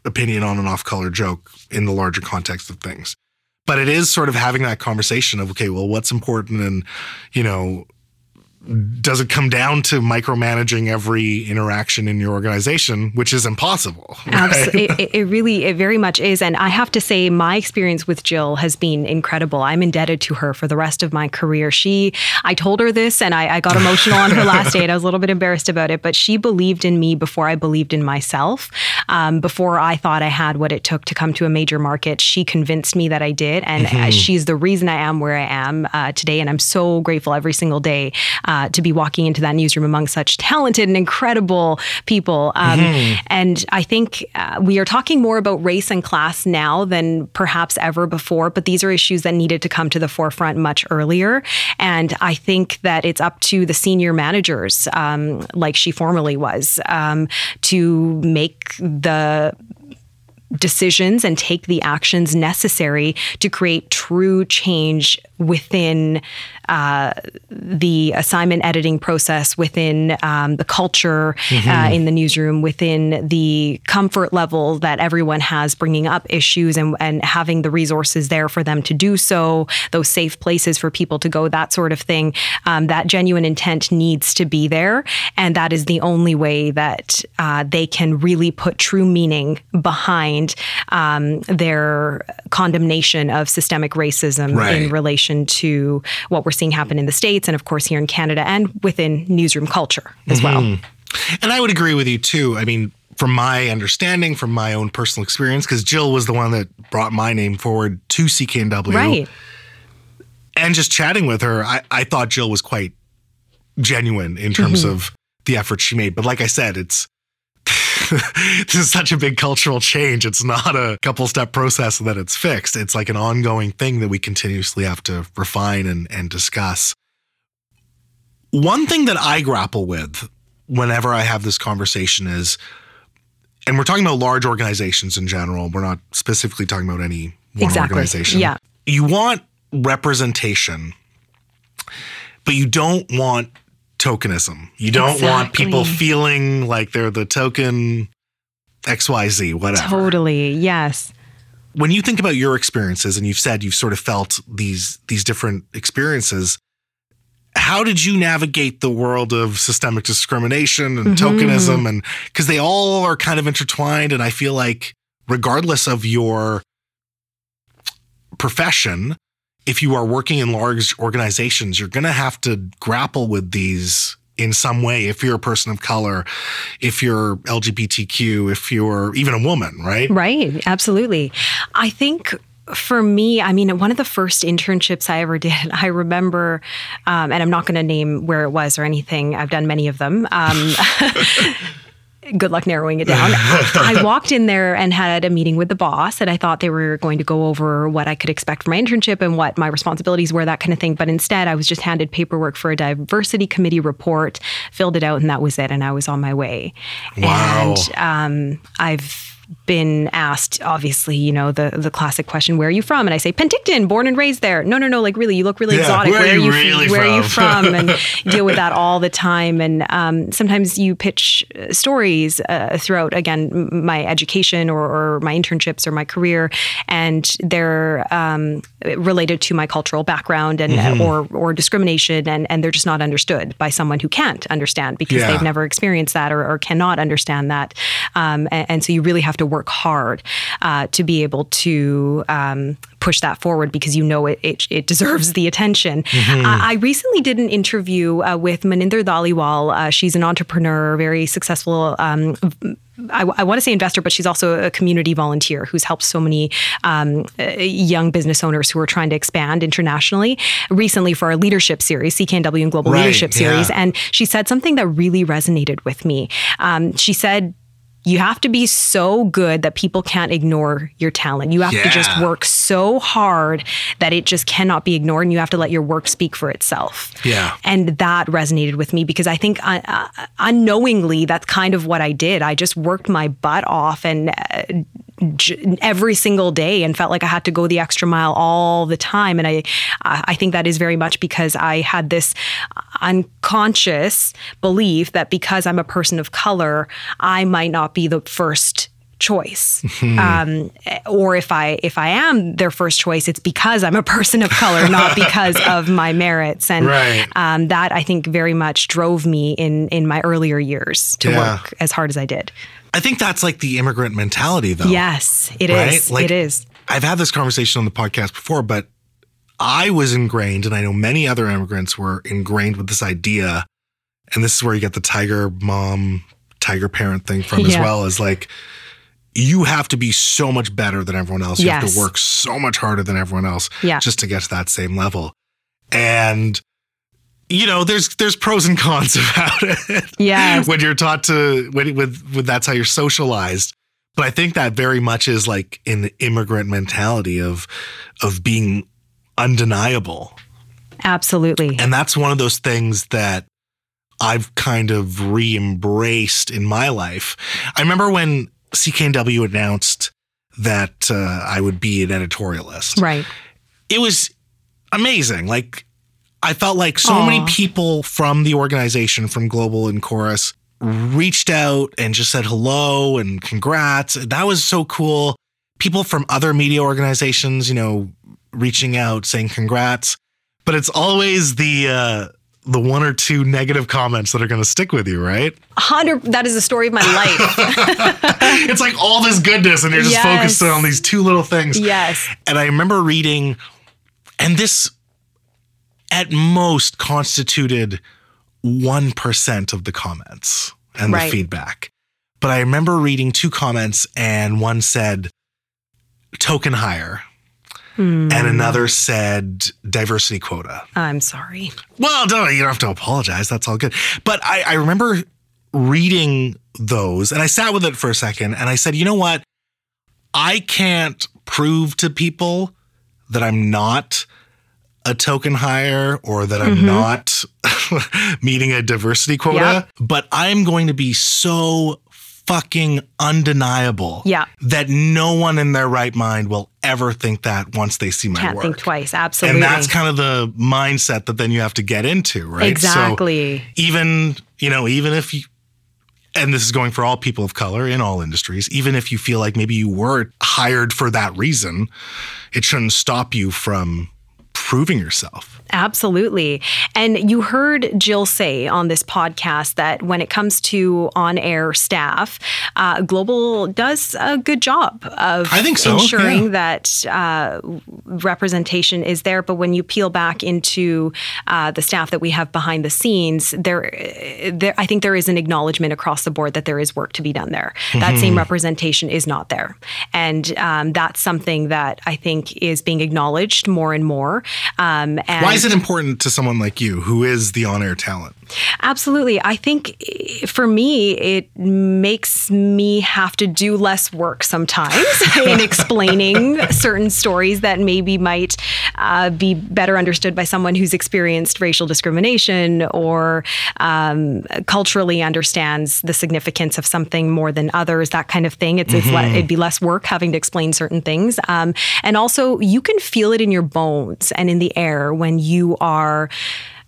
opinion on an off color joke in the larger context of things. But it is sort of having that conversation of, okay, well, what's important and, you know, does it come down to micromanaging every interaction in your organization, which is impossible? Abs- it, it- it really, it very much is. And I have to say, my experience with Jill has been incredible. I'm indebted to her for the rest of my career. She, I told her this and I, I got emotional on her last date. I was a little bit embarrassed about it, but she believed in me before I believed in myself. Um, before I thought I had what it took to come to a major market, she convinced me that I did. And uh, she's the reason I am where I am uh, today. And I'm so grateful every single day uh, to be walking into that newsroom among such talented and incredible people. Um, Mm-hmm. And I think uh, we are talking more about race and class now than perhaps ever before, but these are issues that needed to come to the forefront much earlier. And I think that it's up to the senior managers, um, like she formerly was, um, to make the decisions and take the actions necessary to create true change within uh, the assignment editing process, within um, the culture uh, in the newsroom, within the comfort level that everyone has bringing up issues and, and having the resources there for them to do so, those safe places for people to go, that sort of thing. Um, that genuine intent needs to be there. And that is the only way that uh, they can really put true meaning behind um, their condemnation of systemic racism Right. in relation to what we're seeing happen in the States and, of course, here in Canada and within newsroom culture as well. And I would agree with you too. I mean, from my understanding, from my own personal experience, because Jill was the one that brought my name forward to CKNW. Right. And just chatting with her, I, I thought Jill was quite genuine in terms Mm-hmm. of the effort she made. But like I said, it's this is such a big cultural change. It's not a couple step process that it's fixed. It's like an ongoing thing that we continuously have to refine and, and discuss. One thing that I grapple with whenever I have this conversation is, and we're talking about large organizations in general, we're not specifically talking about any one Exactly. organization. Yeah. You want representation, but you don't want tokenism. You don't want people feeling like they're the token XYZ, whatever. Totally. Yes. When you think about your experiences and you've said you've sort of felt these these different experiences, how did you navigate the world of systemic discrimination and mm-hmm. tokenism and because they all are kind of intertwined and I feel like regardless of your profession, if you are working in large organizations, you're going to have to grapple with these in some way. If you're a person of color, if you're LGBTQ, if you're even a woman, right? Right. Absolutely. I think for me, I mean, one of the first internships I ever did, I remember, um, and I'm not going to name where it was or anything. I've done many of them. Um, good luck narrowing it down. I walked in there and had a meeting with the boss, and I thought they were going to go over what I could expect for my internship and what my responsibilities were, that kind of thing. But instead, I was just handed paperwork for a diversity committee report, filled it out, and that was it. And I was on my way. Wow. And um, I've been asked, obviously, you know, the the classic question, "Where are you from?" And I say, "Penticton, born and raised there." No, no, no, like really, you look really Yeah, exotic. where are you really where are you from?" from? And deal with that all the time. And um, sometimes you pitch uh, stories uh, throughout, again, my education or, or my internships or my career, and they're um, related to my cultural background and Mm-hmm. or or discrimination, and and they're just not understood by someone who can't understand because Yeah. they've never experienced that or, or cannot understand that. Um, and, and so you really have to work hard uh, to be able to um, push that forward because you know it, it, it deserves the attention. Mm-hmm. Uh, I recently did an interview uh, with Maninder Dhaliwal. Uh, she's an entrepreneur, very successful. Um, I, I want to say investor, but she's also a community volunteer who's helped so many um, uh, young business owners who are trying to expand internationally. Recently, for our leadership series, CKNW and Global Right, Leadership Series, yeah. and she said something that really resonated with me. Um, she said, you have to be so good that people can't ignore your talent. You have to just work so hard that it just cannot be ignored, and you have to let your work speak for itself. Yeah. And that resonated with me because I think uh, uh, unknowingly, that's kind of what I did. I just worked my butt off and uh, j- every single day and felt like I had to go the extra mile all the time. And I, I think that is very much because I had this unconscious belief that because I'm a person of color, I might not be the first choice um, or if i if i am their first choice it's because i'm a person of color not because of my merits and Right. um, that i think very much drove me in in my earlier years to Yeah. work as hard as i did I think that's like the immigrant mentality, though. yes it is. Right? Like- it is I've had this conversation on the podcast before, but I was ingrained, and I know many other immigrants were ingrained with this idea. And this is where you get the tiger mom, tiger parent thing from as well as like, you have to be so much better than everyone else. You have to work so much harder than everyone else Yeah. just to get to that same level. And you know, there's there's pros and cons about it. Yeah. when you're taught to when with with that's how you're socialized. But I think that very much is like an immigrant mentality of of being undeniable. Absolutely. And that's one of those things that I've kind of re-embraced in my life. I remember when CKNW announced that uh, I would be an editorialist. right. It was amazing. Like I felt like so Aw. many people from the organization, from Global and Chorus, reached out and just said hello and congrats. That was so cool. People from other media organizations, you know, reaching out saying congrats. But it's always the uh, the one or two negative comments that are going to stick with you, right? Hundred. That is the story of my life. it's like all this goodness, and you're just Yes. focused on these two little things. yes. And I remember reading, and this at most constituted 1% of the comments and Right. the feedback. But I remember reading two comments, and one said token hire, Hmm. and another said diversity quota. I'm sorry. Well, don't, you don't have to apologize. That's all good. But I, I remember reading those and I sat with it for a second and I said, you know what? I can't prove to people that I'm not a token hire or that I'm mm-hmm. not meeting a diversity quota, Yeah. but I'm going to be so fucking undeniable Yeah. that no one in their right mind will ever think that once they see my Can't work. think twice. Absolutely. And that's kind of the mindset that then you have to get into, right? exactly. So even, you know, even if you, and this is going for all people of color in all industries, even if you feel like maybe you were hired for that reason, it shouldn't stop you from proving yourself. Absolutely. And you heard Jill say on this podcast that when it comes to on air staff, uh, Global does a good job of I think so, ensuring yeah. that uh, representation is there. But when you peel back into uh, the staff that we have behind the scenes, there, there, I think there is an acknowledgement across the board that there is work to be done there. That Mm-hmm. same representation is not there. And um, that's something that I think is being acknowledged more and more. Um, and is it important to someone like you who is the on air talent? Absolutely. I think eh, for me, it makes me have to do less work sometimes in explaining certain stories that maybe might uh, be better understood by someone who's experienced racial discrimination or um, culturally understands the significance of something more than others, that kind of thing. It's, it's le- it'd be less work having to explain certain things. Um, and also, you can feel it in your bones and in the air when you are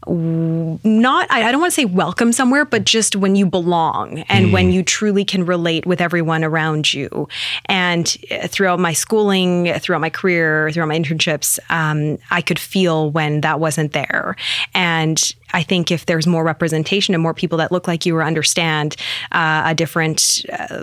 not I, don't want to say welcome somewhere but just when you belong and when you truly can relate with everyone around you. And uh, throughout my schooling throughout my career throughout my internships um, i could feel when that wasn't there. And I think if there's more representation and more people that look like you or understand uh, a different uh,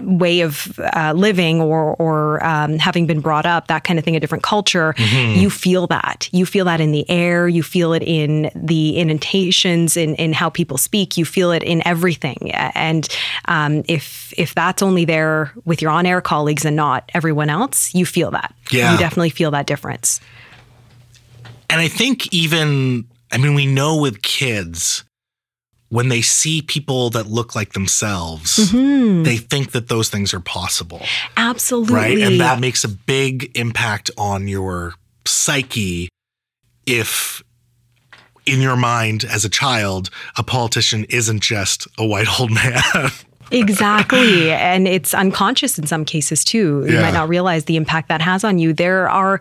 way of uh, living or or um, having been brought up, that kind of thing, a different culture, you feel that. You feel that in the air. You feel it in the intonations, in in how people speak. You feel it in everything. And um, if if that's only there with your on air colleagues and not everyone else, you feel that. Yeah. you definitely feel that difference. And I think even, I mean, we know with kids, when they see people that look like themselves, mm-hmm. they think that those things are possible, Absolutely. right? And that makes a big impact on your psyche if in your mind as a child, a politician isn't just a white old man. Exactly. and it's unconscious in some cases too. You Yeah. might not realize the impact that has on you. There are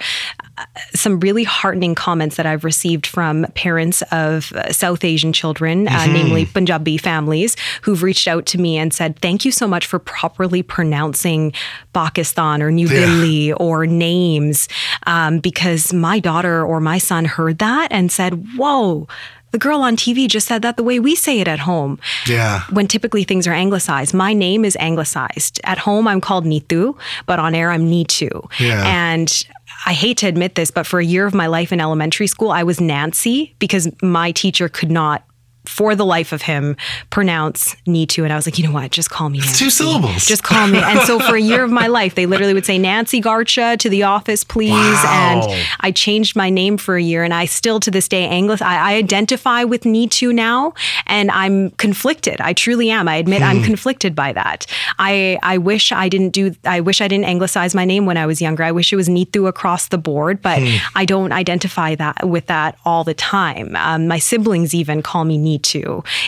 some really heartening comments that I've received from parents of uh, South Asian children, uh, namely Punjabi families, who've reached out to me and said, Thank you so much for properly pronouncing Pakistan or New Yeah. Delhi or names, um, because my daughter or my son heard that and said, Whoa. The girl on TV just said that the way we say it at home yeah. when typically things are anglicized. My name is anglicized. At home, I'm called Nitu, but on air, I'm Nitu. Yeah. And I hate to admit this, but for a year of my life in elementary school, I was Nancy because my teacher could not for the life of him pronounce Nitu. And I was like, you know what? Just call me Nancy. two syllables. Just call me. And so for a year of my life, they literally would say, Nancy Garcha to the office, please. Wow. And I changed my name for a year. And I still to this day, Anglis, I, I identify with Nitu now. And I'm conflicted. I truly am. I admit I'm conflicted by that. I, I wish I didn't do, I wish I didn't anglicize my name when I was younger. I wish it was Nitu across the board, but I don't identify that with that all the time. Um, my siblings even call me Nitu.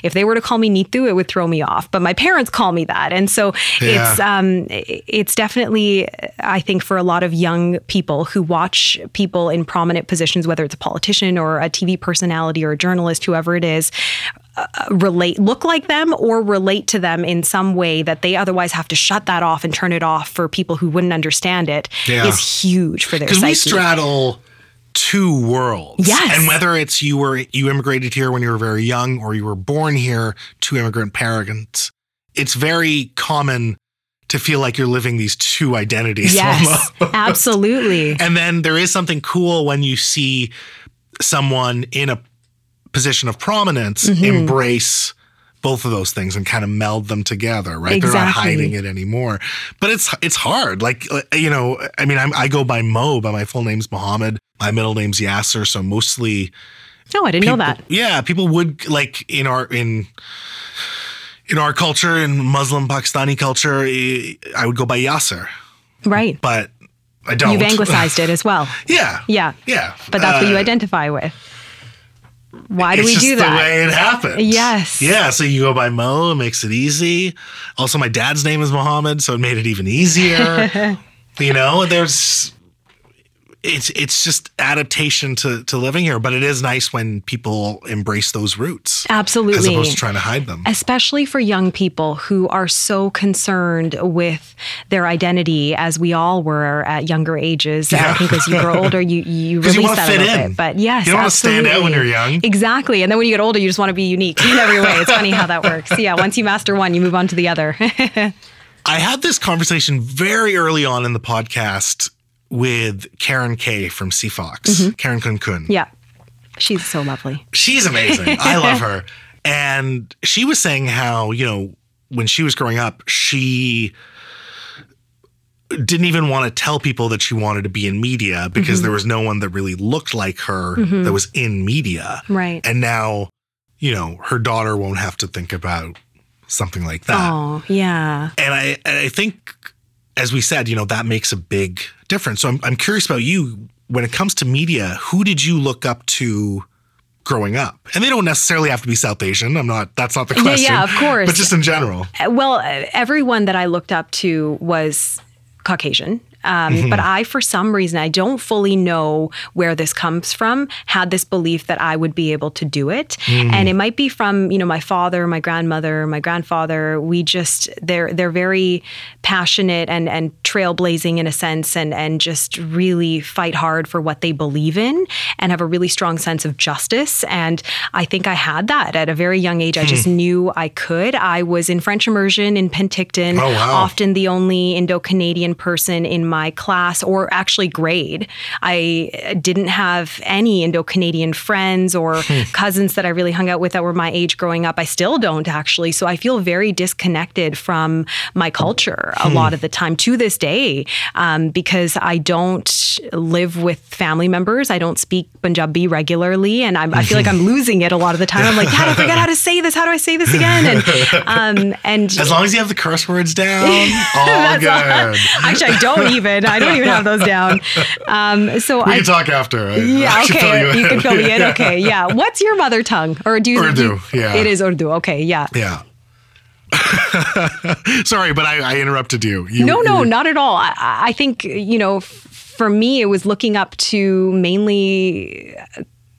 If they were to call me Nitu, it would throw me off. But my parents call me that, and so Yeah. it's um, it's definitely I think for a lot of young people who watch people in prominent positions, whether it's a politician or a TV personality or a journalist, whoever it is. Uh, relate look like them or relate to them in some way that they otherwise have to shut that off and turn it off for people who wouldn't understand it is Yeah. huge for their because we straddle two worlds. Yes. And whether it's you were you immigrated here when you were very young or you were born here to immigrant parents, it's very common to feel like you're living these two identities. yes, almost. absolutely. And then there is something cool when you see someone in a position of prominence Mm-hmm. embrace both of those things and kind of meld them together, right? They're not hiding it anymore. But it's it's hard. Like uh, you know, I mean, I'm, I go by Mo, but my full name's Mohammed. My middle name's Yasser, so mostly No, I didn't know that. Yeah, people would like in our in in our culture in Muslim Pakistani culture, I would go by Yasser, Right. but I don't. You've anglicized it as well. yeah, Yeah. yeah. But that's what you Uh, identify with. Why do it's we just do the way it happened. Yes. Yeah. So you go by Mo, it makes it easy. Also, my dad's name is Mohammed, so it made it even easier. you know, there's it's it's just adaptation to to living here, but it is nice when people embrace those roots Absolutely, as opposed to trying to hide them. Especially for young people who are so concerned with their identity, as we all were at younger ages. Yeah. I think as you grow older, you you you release wanna that a little in. bit. But yes, You don't wanna stand out when you're young. Exactly, and then when you get older, you just want to be unique in every way. It's funny how that works. Yeah, once you master one, you move on to the other. I had this conversation very early on in the podcast with Karen Kay from CFOX, Karen Kun Kun. yeah, she's so lovely. She's amazing. I love her. And she was saying how, you know, when she was growing up, she didn't even want to tell people that she wanted to be in media because Mm-hmm. there was no one that really looked like her that was in media. Right. And now, you know, her daughter won't have to think about something like that. Oh, yeah. And I and I think as we said, you know, that makes a big difference. So I'm I'm curious about you when it comes to media, who did you look up to growing up? And they don't necessarily have to be South Asian. I'm not that's not the question. yeah, of course. But just in general. Well, uh, everyone that I looked up to was Caucasian. Um, But mm-hmm. I, for some reason, I don't fully know where this comes from, had this belief that I would be able to do it. Mm. And it might be from, you know, my father, my grandmother, my grandfather. We just, they're, they're very passionate and, and trailblazing in a sense and, and just really fight hard for what they believe in and have a really strong sense of justice. And I think I had that at a very young age. I just hmm. knew I could. I was in French immersion in Penticton, Oh, wow. often the only Indo Canadian person in my class or actually grade. I didn't have any Indo Canadian friends or cousins that I really hung out with that were my age growing up. I still don't actually. So I feel very disconnected from my culture a lot of the time to this day um, because I don't live with family members. I don't speak Punjabi regularly. And I'm, I feel like I'm losing it a lot of the time. I'm like, Dad, I forgot how to say this. How do I say this again? And, um, and As long as you have the curse words down, all good. all. Actually, I don't even. I don't even have those down. Um, so we I can talk after. I- yeah, I okay. You in. can fill me in. Okay, yeah. What's your mother tongue? Or do you? do you- yeah. It is Urdu. Okay, yeah. Yeah. Sorry, but I, I interrupted you. you No, no, not at all. I, I think you know, f- for me, it was looking up to mainly.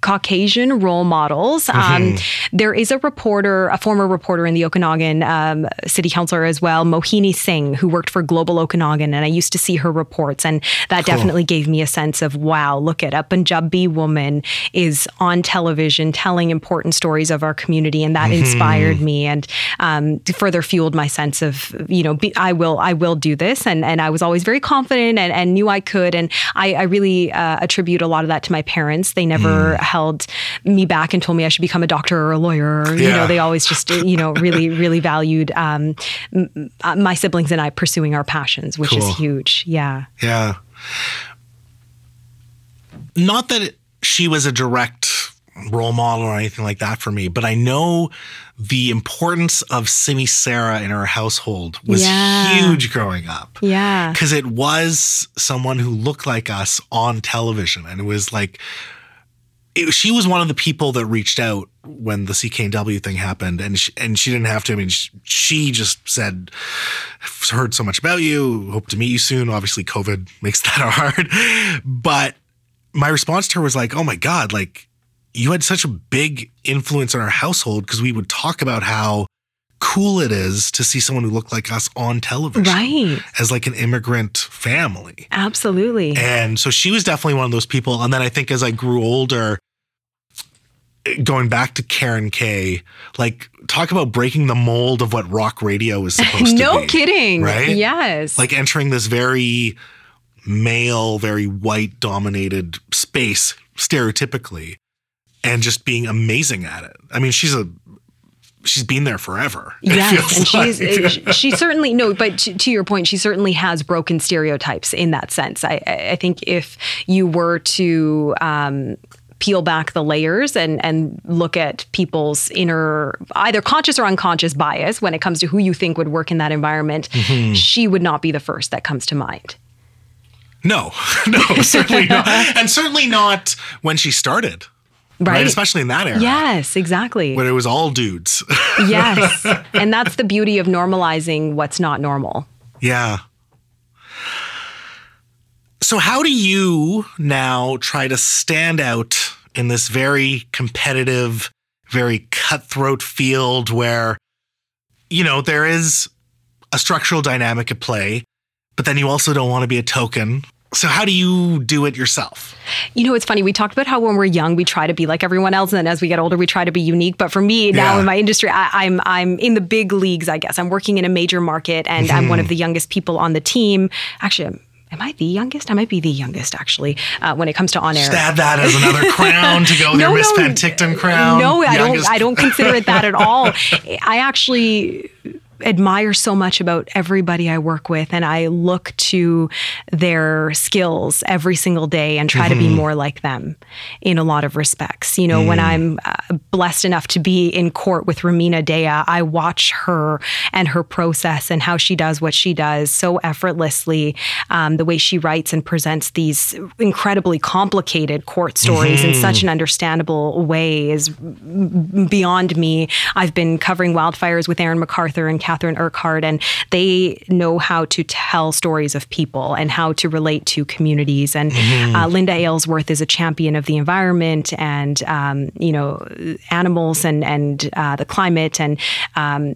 Caucasian role models. Um, there is a reporter, a former reporter in the Okanagan um, city councilor as well, Mohini Singh, who worked for Global Okanagan, and I used to see her reports, and that definitely gave me a sense of wow, look at a Punjabi woman is on television telling important stories of our community, and that inspired me and um, further fueled my sense of you know be, I will I will do this, and and I was always very confident and, and knew I could, and I, I really uh, attribute a lot of that to my parents. They never held me back and told me I should become a doctor or a lawyer. Or, You know, they always just, you know, really, really valued um, m- my siblings and I pursuing our passions, which Cool. is huge. Yeah. Yeah. Not that it, she was a direct role model or anything like that for me, but I know the importance of Simi Sara in our household was Yeah. huge growing up. Yeah. Because it was someone who looked like us on television. And it was like, it, she was one of the people that reached out when the CKNW thing happened, and she, and she didn't have to. I mean, she, she just said, "I've "Heard so much about you. Hope to meet you soon." Obviously, COVID makes that hard, but my response to her was like, "Oh my god! Like you had such a big influence in our household because we would talk about how." Cool it is to see someone who looked like us on television Right. as like an immigrant family. Absolutely. And so she was definitely one of those people. And then I think as I grew older, going back to Karen Kay, like talk about breaking the mold of what rock radio is supposed to be. no kidding. right? Yes. Like entering this very male, very white dominated space stereotypically and just being amazing at it. I mean, she's a she's been there forever. Yes, and she's like. she certainly no, but to, to your point, she certainly has broken stereotypes in that sense. I I I think if you were to um, peel back the layers and and look at people's inner either conscious or unconscious bias when it comes to who you think would work in that environment, Mm-hmm. she would not be the first that comes to mind. No, no, certainly not. And certainly not when she started. Right. right? Especially in that era. Yes, exactly. When it was all dudes. yes. And that's the beauty of normalizing what's not normal. yeah. So, how do you now try to stand out in this very competitive, very cutthroat field where, you know, there is a structural dynamic at play, but then you also don't want to be a token? So, how do you do it yourself? You know, it's funny. We talked about how when we're young, we try to be like everyone else, and then as we get older, we try to be unique. But for me now Yeah. in my industry, I, I'm I'm in the big leagues. I guess I'm working in a major market, and I'm Mm-hmm. one of the youngest people on the team. Actually. I'm, Am I the youngest? I might be the youngest, actually, uh, when it comes to on air. Just add that as another crown to go with your Miss Penticton crown. No, I don't. I don't consider it that at all. I actually admire so much about everybody I work with, and I look to their skills every single day and try to be more like them in a lot of respects. You know, when I'm uh, blessed enough to be in court with Rumina Daya, I watch her and her process and how she does what she does so effortlessly. Um, the way she writes and presents these incredibly complicated court stories in such an understandable way is beyond me. I've been covering wildfires with Aaron McArthur and Catherine Urquhart, and they know how to tell stories of people and how to relate to communities. And uh, Linda Aylesworth is a champion of the environment and um, you know animals and and uh, the climate. And um,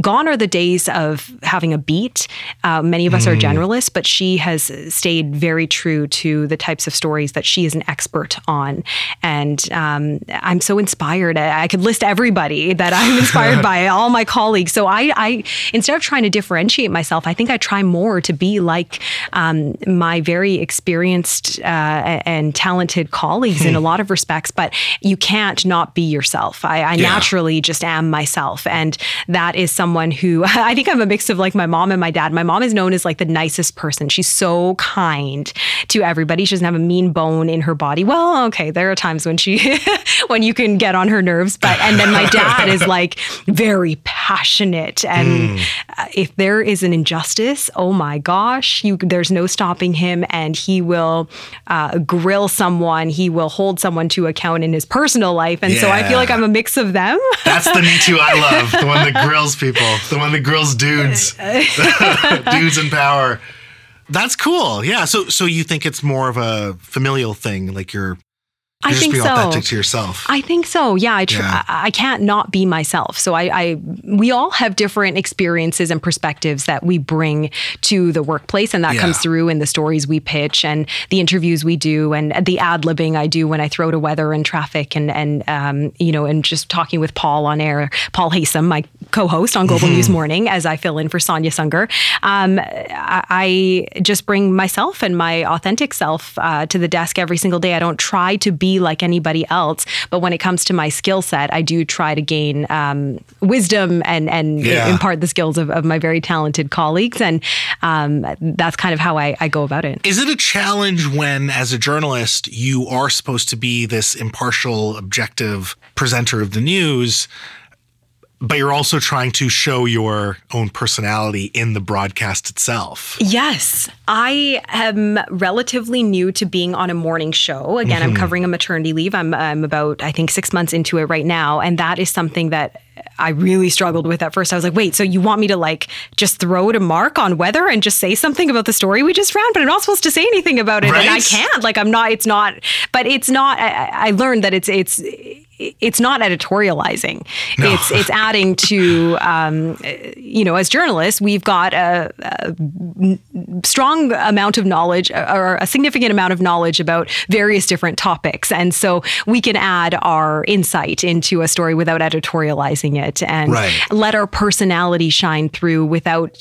gone are the days of having a beat. Uh, many of us are generalists, but she has stayed very true to the types of stories that she is an expert on. And um, I'm so inspired. I, I could list everybody that I'm inspired by, all my colleagues. So I, I, instead of trying to differentiate myself, I think I try more to be like um, my very experienced uh, and talented colleagues in a lot of respects. But you can't not be yourself. I, I Yeah. naturally just am myself, and that is someone who I think I'm a mix of like my mom and my dad. My mom is known as like the nicest person. She's so kind to everybody. She doesn't have a mean bone in her body. Well, okay, there are times when she when you can get on her nerves, but and then my dad is like very passionate and uh, if there is an injustice, oh my gosh, you there's no stopping him and he will uh, grill someone, he will hold someone to account in his personal life. And so I feel like I'm a mix of them. That's the Neetu I love. The one that grills people. The one that grills dudes. dudes in power. That's cool. Yeah. So so you think it's more of a familial thing, like you're, you're I think so. authentic to yourself. I think so. Yeah, I, tr- Yeah. I I can't not be myself. So I, I we all have different experiences and perspectives that we bring to the workplace, and that Yeah. comes through in the stories we pitch and the interviews we do and the ad libbing I do when I throw to weather and traffic and and um, you know and just talking with Paul on air, Paul Haysom, my co-host on Global News Morning, as I fill in for Sonia Sunger. Um, I, I just bring myself and my authentic self uh, to the desk every single day. I don't try to be be like anybody else. But when it comes to my skill set, I do try to gain um, wisdom and and Yeah. impart the skills of, of my very talented colleagues, and um, that's kind of how I, I go about it. Is it a challenge when, as a journalist, you are supposed to be this impartial, objective presenter of the news, but you're also trying to show your own personality in the broadcast itself? Yes, I am relatively new to being on a morning show. Again, I'm mm-hmm. covering a maternity leave. I'm I'm about I think 6 months into it right now, and that is something that I really struggled with at first. I was like, "Wait, so you want me to like just throw it a mark on weather and just say something about the story we just ran, but I'm not supposed to say anything about it, and I can't. Like I'm not it's not but it's not I I learned that it's it's it's not editorializing. It's it's adding to um, you know as journalists we've got a, a strong amount of knowledge or a significant amount of knowledge about various different topics, and so we can add our insight into a story without editorializing it and Right. let our personality shine through without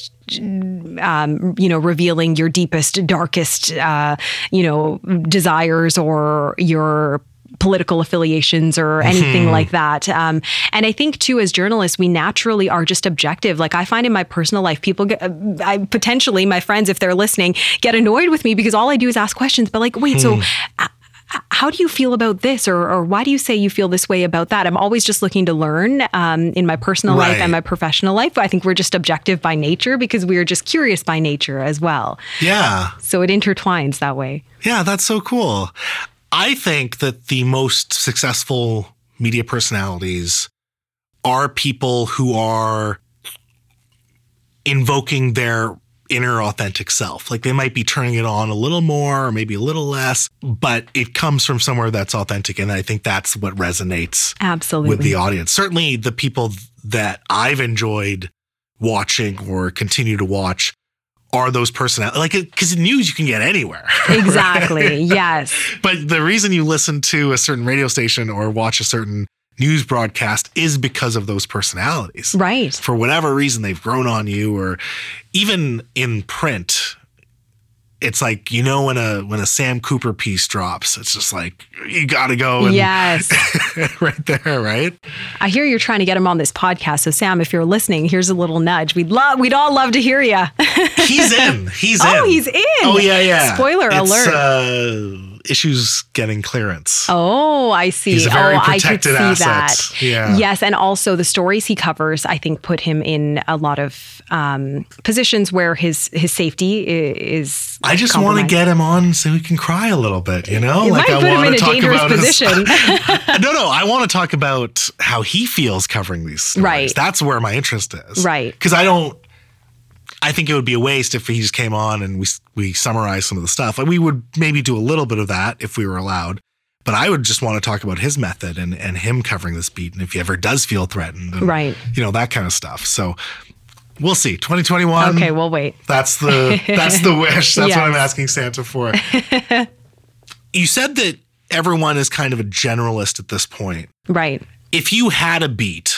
um, you know, revealing your deepest, darkest, uh, you know, desires or your political affiliations or anything like that. Um, and I think too, as journalists, we naturally are just objective. Like I find in my personal life, people get, uh, I potentially my friends, if they're listening, get annoyed with me because all I do is ask questions. But like, wait, so. uh, how do you feel about this or, or why do you say you feel this way about that i'm always just looking to learn um, in my personal life and my professional life But i think we're just objective by nature because we are just curious by nature as well Yeah. so it intertwines that way Yeah, that's so cool. I think that the most successful media personalities are people who are invoking their inner authentic self. Like they might be turning it on a little more or maybe a little less, but it comes from somewhere that's authentic. And I think that's what resonates absolutely with the audience. Certainly the people that I've enjoyed watching or continue to watch are those personalities. Like, because news you can get anywhere. exactly yes But the reason you listen to a certain radio station or watch a certain news broadcast is because of those personalities. right For whatever reason, they've grown on you, or even in print. It's like you know when a when a Sam Cooper piece drops, it's just like you got to go and yes right there, right? i hear you're trying to get him on this podcast so sam if you're listening here's a little nudge we'd love we'd all love to hear you He's in. He's in. Oh, he's in. Oh yeah, yeah. Spoiler It's, alert. Uh, issues getting clearance. Oh, I see. He's a very oh, I could protected see asset. that. Yeah. Yes, and also the stories he covers, I think, put him in a lot of um, positions where his his safety is. I just want to get him on so he can cry a little bit, you know? It might put him wanna talk about his- position. no, no, I want to talk about how he feels covering these stories. Right. That's where my interest is. Right. Because I don't. I think it would be a waste if he just came on and we we summarize some of the stuff. And we would maybe do a little bit of that if we were allowed. But I would just want to talk about his method and, and him covering this beat, and if he ever does feel threatened, and, Right. You know that kind of stuff. So we'll see. 2021. okay, we'll wait. That's the that's the wish. That's what I'm asking Santa for. you said that everyone is kind of a generalist at this point. Right. If you had a beat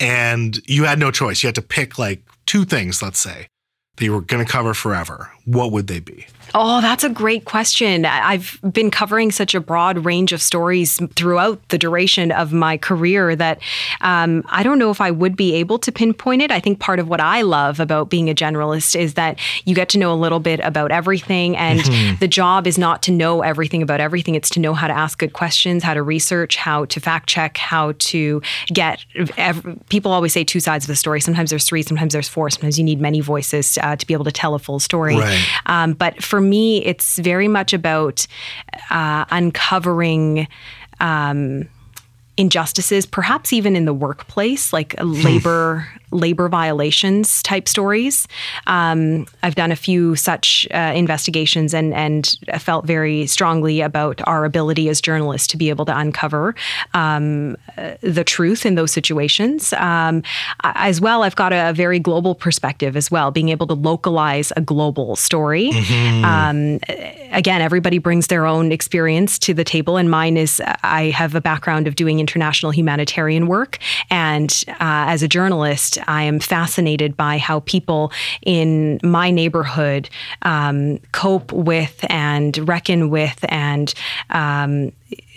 and you had no choice, you had to pick like two things, let's say, that you were going to cover forever, what would they be? Oh, that's a great question. I've been covering such a broad range of stories throughout the duration of my career that um, I don't know if I would be able to pinpoint it. I think part of what I love about being a generalist is that you get to know a little bit about everything, and the job is not to know everything about everything. It's to know how to ask good questions, how to research, how to fact check, how to get. Ev- people always say two sides of the story. Sometimes there's three, sometimes there's four. Sometimes you need many voices uh, to be able to tell a full story. Right. Um, but for me, it's very much about uh, uncovering. Um, injustices perhaps even in the workplace like labor labor violations type stories. Um, i've done a few such uh, investigations and and felt very strongly about our ability as journalists to be able to uncover um, the truth in those situations. Um, as well i've got a, a very global perspective as well being able to localize a global story. Um, again, everybody brings their own experience to the table, and mine is I have a background of doing international humanitarian work, and uh, as a journalist, I am fascinated by how people in my neighborhood um, cope with and reckon with and um,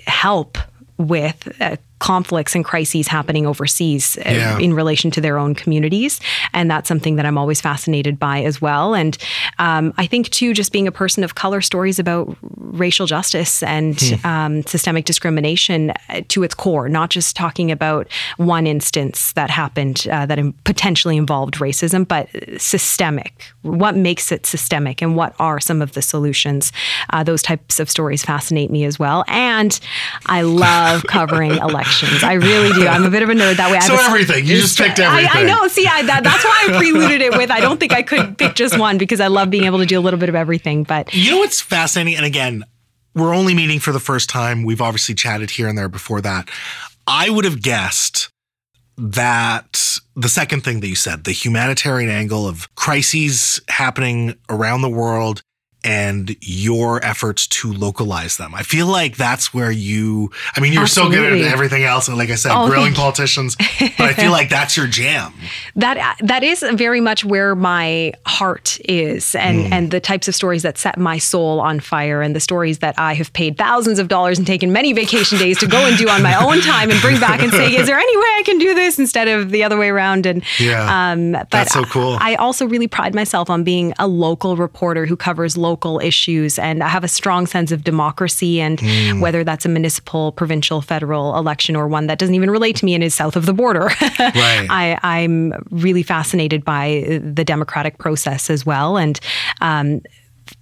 help with uh, conflicts and crises happening overseas uh, Yeah. in relation to their own communities. And that's something that I'm always fascinated by as well. And um, I think, too, just being a person of color, stories about racial justice and um, systemic discrimination uh, to its core, not just talking about one instance that happened uh, that potentially involved racism, but systemic. What makes it systemic and what are some of the solutions? Uh, those types of stories fascinate me as well. And I love covering elections. I really do. I'm a bit of a nerd that way. I So everything. You just picked I, I know. See, I, that, that's why I preluded it with. I don't think I could pick just one because I love being able to do a little bit of everything. But You know what's fascinating? And again, we're only meeting for the first time. We've obviously chatted here and there before that. I would have guessed that the second thing that you said, the humanitarian angle of crises happening around the world and your efforts to localize them. I feel like that's where you, I mean, you're so good at everything else. And like I said, Oh, grilling politicians, but I feel like that's your jam. that that is very much where my heart is, and and the types of stories that set my soul on fire, and the stories that I have paid thousands of dollars and taken many vacation days to go and do on my own time, and bring back and say, is there any way I can do this instead of the other way around? And Yeah. um, but That's so cool. I also really pride myself on being a local reporter who covers local issues, and I have a strong sense of democracy, and Hmm. whether that's a municipal, provincial, federal election, or one that doesn't even relate to me and is south of the border. Right. I, I'm really fascinated by the democratic process as well, and um,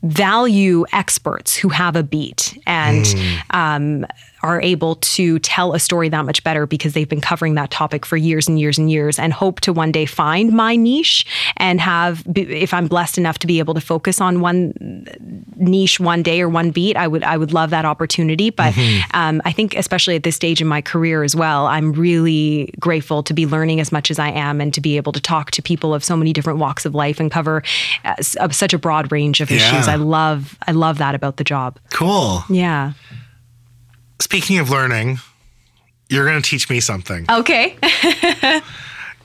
value experts who have a beat and um, are able to tell a story that much better because they've been covering that topic for years and years and years, and hope to one day find my niche and have, if I'm blessed enough to be able to focus on one niche one day or one beat, I would I would love that opportunity. But um, I think especially at this stage in my career as well, I'm really grateful to be learning as much as I am and to be able to talk to people of so many different walks of life and cover uh, such a broad range of issues. I love I love that about the job. Cool. Yeah. Speaking of learning, you're going to teach me something. Okay.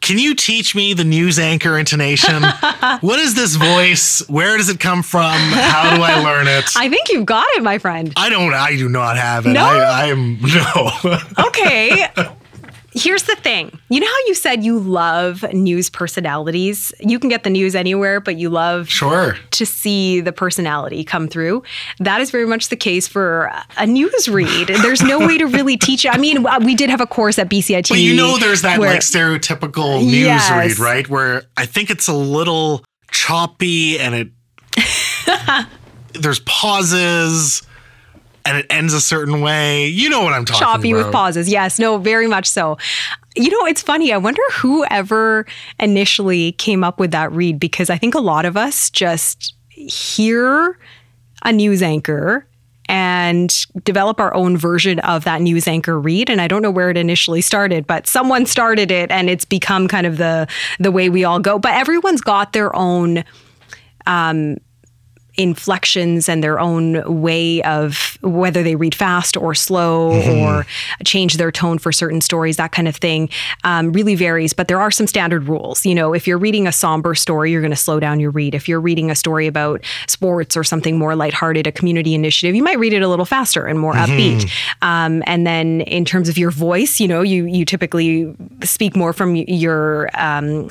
Can you teach me the news anchor intonation? what is this voice? Where does it come from? How do I learn it? I think you've got it, my friend. I don't. I do not have it. No? I, I am no. Okay. Here's the thing. You know how you said you love news personalities? You can get the news anywhere, but you love sure. to see the personality come through. That is very much the case for a news read. There's no way to really teach it. I mean, uh, we did have a course at BCIT. But you know, there's that where- like stereotypical news Yes. read, right? Where I think it's a little choppy and it there's pauses and it ends a certain way. You know what I'm talking about. choppy about. with pauses. Yes, no, very much so. You know, it's funny. I wonder whoever initially came up with that read because I think a lot of us just hear a news anchor and develop our own version of that news anchor read and I don't know where it initially started but someone started it and it's become kind of the the way we all go but everyone's got their own um, inflections and their own way of whether they read fast or slow or change their tone for certain stories, that kind of thing, um, really varies. But there are some standard rules. You know, if you're reading a somber story, you're going to slow down your read. If you're reading a story about sports or something more lighthearted, a community initiative, you might read it a little faster and more upbeat. Um, and then in terms of your voice, you know, you you typically speak more from your um,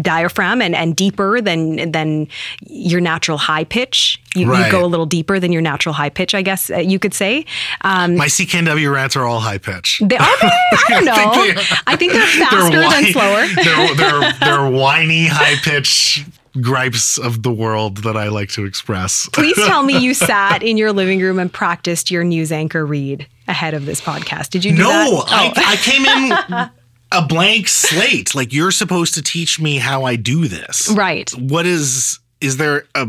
diaphragm and, and deeper than than your natural high pitch. You, Right. you go a little deeper than your natural high pitch, I guess uh, you could say. Um, My CKNW rants are all high pitch. they are they? I don't know. they are. I think they're faster than whiny- slower. they're, they're, they're whiny, high pitch gripes of the world that I like to express. Please tell me you sat in your living room and practiced your news anchor read ahead of this podcast. Did you do that? No, I, Oh. I came in a blank slate. Like you're supposed to teach me how I do this. Right. What is is there a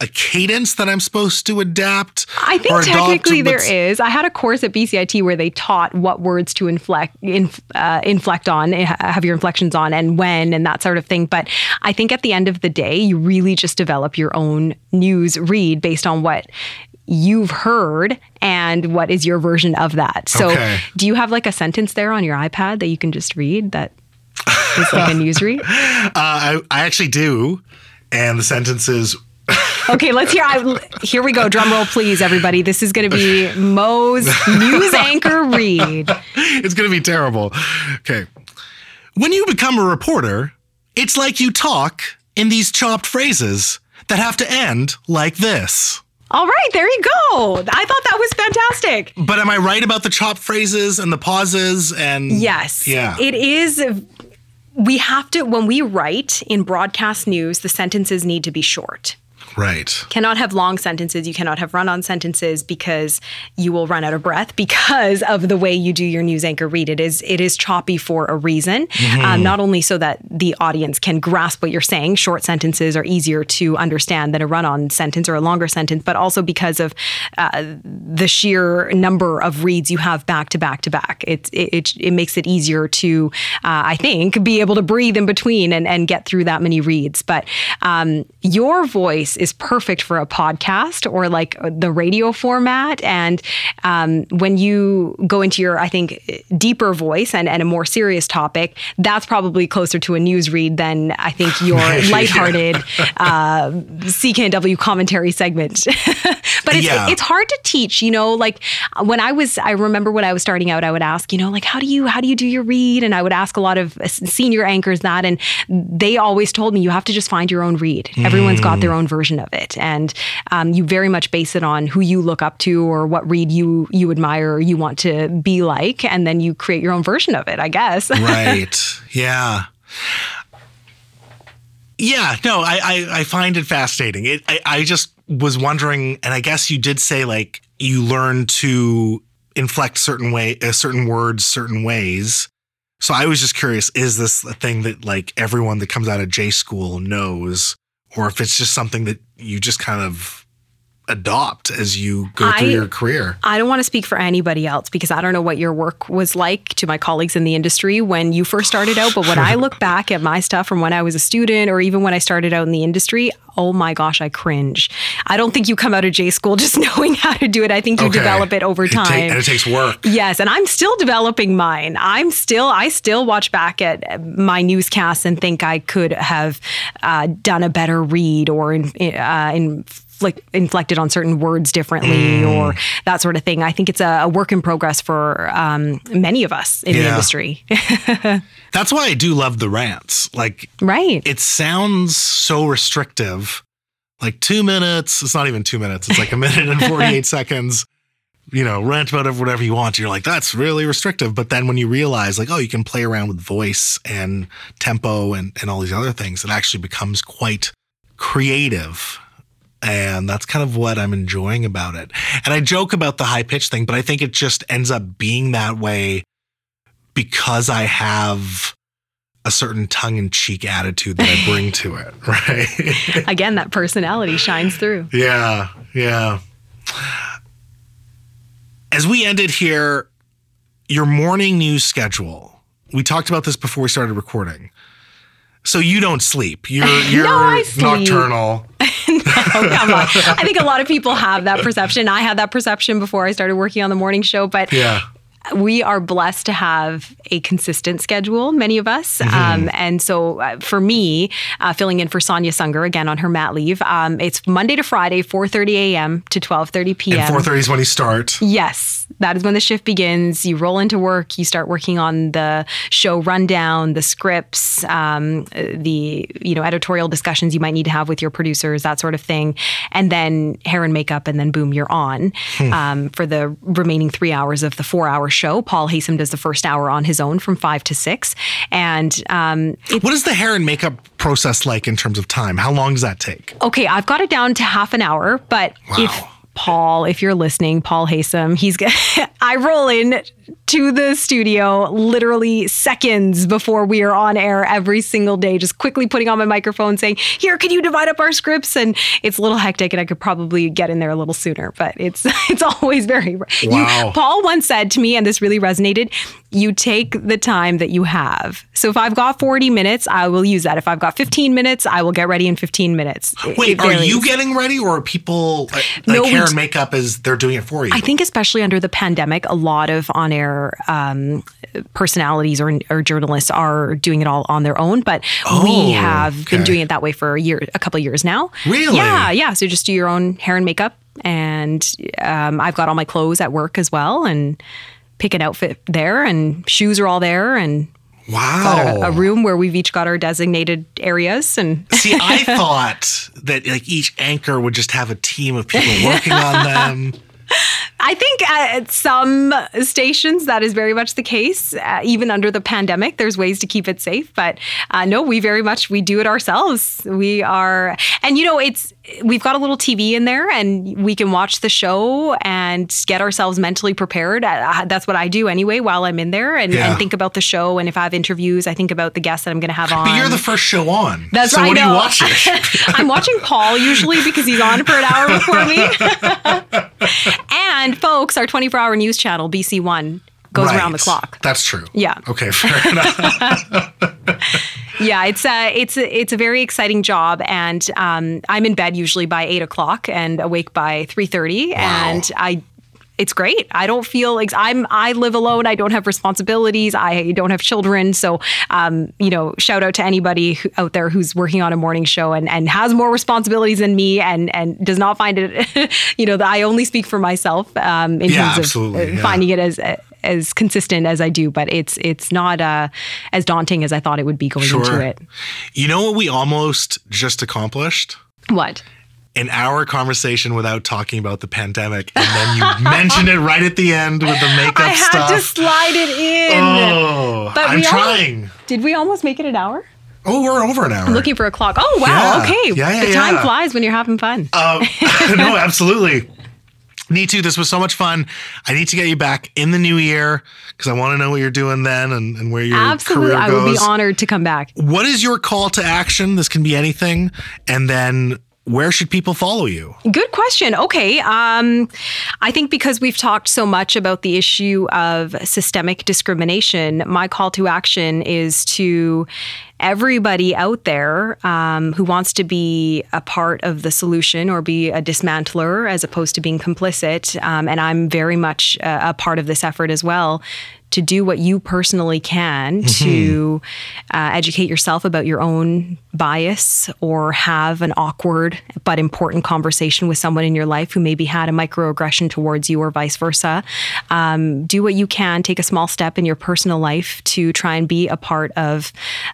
a cadence that I'm supposed to adapt? I think adopt? technically there is. I had a course at BCIT where they taught what words to inflect, inf, uh, inflect on, eh, have your inflections on, and when, and that sort of thing. But I think at the end of the day, you really just develop your own news read based on what you've heard and what is your version of that. So, Okay. do you have like a sentence there on your iPad that you can just read that is like a news read? Uh, I, I actually do. And the sentence is Okay, let's hear. I, here we go. Drum roll, please, everybody. This is going to be Mo's news anchor read. It's going to be terrible. Okay. When you become a reporter, it's like you talk in these chopped phrases that have to end like this. All right, there you go. I thought that was fantastic. But am I right about the chopped phrases and the pauses and Yes. Yeah. It is. We have to, when we write in broadcast news, the sentences need to be short. Right. cannot have long sentences. You cannot have run on sentences because you will run out of breath because of the way you do your news anchor read. It is it is choppy for a reason. Um, not only so that the audience can grasp what you're saying, short sentences are easier to understand than a run on sentence or a longer sentence, but also because of uh, the sheer number of reads you have back to back to back. It, it, it makes it easier to, uh, I think, be able to breathe in between and, and get through that many reads. But um, your voice is perfect for a podcast or like the radio format. And um, when you go into your, I think, deeper voice and, and a more serious topic, that's probably closer to a news read than I think your lighthearted uh, CKNW commentary segment. but it's, Yeah. it's hard to teach, you know, like when I was, I remember when I was starting out, I would ask, you know, like, how do you, how do you do your read? And I would ask a lot of senior anchors that, and they always told me, you have to just find your own read. Everyone's got their own version of it. And um, you very much base it on who you look up to or what read you, you admire or you want to be like. And then you create your own version of it, I guess. Right. yeah. Yeah, no, I, I, I find it fascinating. It, I, I just was wondering, and I guess you did say like you learn to inflect certain way, uh, certain words, certain ways. So I was just curious: is this a thing that like everyone that comes out of J school knows, or if it's just something that you just kind of adopt as you go through I- your career? I don't want to speak for anybody else because I don't know what your work was like to my colleagues in the industry when you first started out. But when I look back at my stuff from when I was a student or even when I started out in the industry, oh my gosh, I cringe. I don't think you come out of J school just knowing how to do it. I think you Okay. develop it over It time. and it takes work. Yes, and I'm still developing mine. I'm still, I still watch back at my newscasts and think I could have uh, done a better read or in, uh, inflict, inflected on certain words differently or that sort of thing. I think it's a, a work in progress for um, many of us in the industry. That's why I do love the rants. Like right. it sounds so restrictive. Like two minutes, it's not even two minutes, it's like a minute and 48 seconds. You know, rant about whatever you want. You're like, that's really restrictive. But then when you realize, like, oh, you can play around with voice and tempo and, and all these other things, it actually becomes quite creative. And that's kind of what I'm enjoying about it. And I joke about the high pitch thing, but I think it just ends up being that way because I have a certain tongue in cheek attitude that I bring to it, right? Again, that personality shines through. yeah, yeah. As we ended here, your morning news schedule. We talked about this before we started recording. So you don't sleep. You're you're sleep. nocturnal. Come on. I think a lot of people have that perception. I had that perception before I started working on the morning show, but Yeah. we are blessed to have a consistent schedule, many of us. Um, and so uh, for me, uh, filling in for Sonia Sunger again on her mat leave, um, it's Monday to Friday, 4.30 a.m. to 12.30 p.m. And 4:30 is when you start. Yes, that is when the shift begins. You roll into work. You start working on the show rundown, the scripts, um, the you know editorial discussions you might need to have with your producers, that sort of thing, and then hair and makeup, and then boom, you're on um, for the remaining three hours of the four-hour show. Paul Haysom does the first hour on his own from five to six, and um, What is the hair and makeup process like in terms of time? How long does that take? Okay, I've got it down to half an hour, but if Wow. Paul, if you're listening, Paul Haysom, he's I roll in to the studio literally seconds before we are on air every single day, just quickly putting on my microphone saying, "Here, can you divide up our scripts?" And it's a little hectic, and I could probably get in there a little sooner, but it's it's always very. You- Wow. Paul once said to me, and this really resonated: "You take the time that you have. So if I've got 40 minutes, I will use that. If I've got 15 minutes, I will get ready in 15 minutes." Wait, are you getting ready or are people like, No, hair and makeup is they're doing it for you? I think especially under the pandemic, pandemic, a lot of on air um, personalities or, or journalists are doing it all on their own. But Oh, we have been doing it that way for a year, a couple of years now. Really? Yeah, yeah. So just do your own hair and makeup. And um, I've got all my clothes at work as well and pick an outfit there. And shoes are all there. And Wow. a, a room where we've each got our designated areas. And See, I thought that like each anchor would just have a team of people working on them. I think at some stations that is very much the case. Uh, even under the pandemic, there's ways to keep it safe. But uh, no, we very much we do it ourselves. We are, and you know, it's we've got a little TV in there, and we can watch the show and get ourselves mentally prepared. That's what I do anyway while I'm in there, and, Yeah. and think about the show. And if I have interviews, I think about the guests that I'm going to have on. But you're the first show on. That's so I what are you watching? I'm watching Paul usually because he's on for an hour before me. and folks, our 24 hour news channel, BC One, goes around the clock. That's true. Yeah. Okay, fair enough. Yeah, it's a it's a, it's a very exciting job, and um, I'm in bed usually by eight o'clock and awake by three thirty, and I. It's great. I don't feel like I'm. I live alone. I don't have responsibilities. I don't have children. So, um, you know, shout out to anybody who, out there who's working on a morning show and, and has more responsibilities than me, and and does not find it. You know, that I only speak for myself um, in Yeah, terms of absolutely, uh, yeah. finding it as as consistent as I do. But it's it's not uh, as daunting as I thought it would be going into it. You know what we almost just accomplished? What? An hour conversation without talking about the pandemic, and then you mentioned it right at the end with the makeup I had stuff. to slide it in. oh, But I'm trying. Did we almost make it an hour? oh, we're over an hour. I'm Looking for a clock. Oh wow. Yeah. Okay. Yeah, yeah, the time flies when you're having fun. Um, no, absolutely. Too. This was so much fun. I need to get you back in the new year because I want to know what you're doing then and, and where your Absolutely. career I would be honored to come back. what is your call to action? This can be anything. And then where should people follow you? Good question. Okay. Um, I think because we've talked so much about the issue of systemic discrimination, my call to action is to everybody out there um, who wants to be a part of the solution or be a dismantler as opposed to being complicit. Um, and I'm very much a, a part of this effort as well. To do what you personally can to uh, educate yourself about your own bias or have an awkward but important conversation with someone in your life who maybe had a microaggression towards you or vice versa. Um, do what you can, take a small step in your personal life to try and be a part of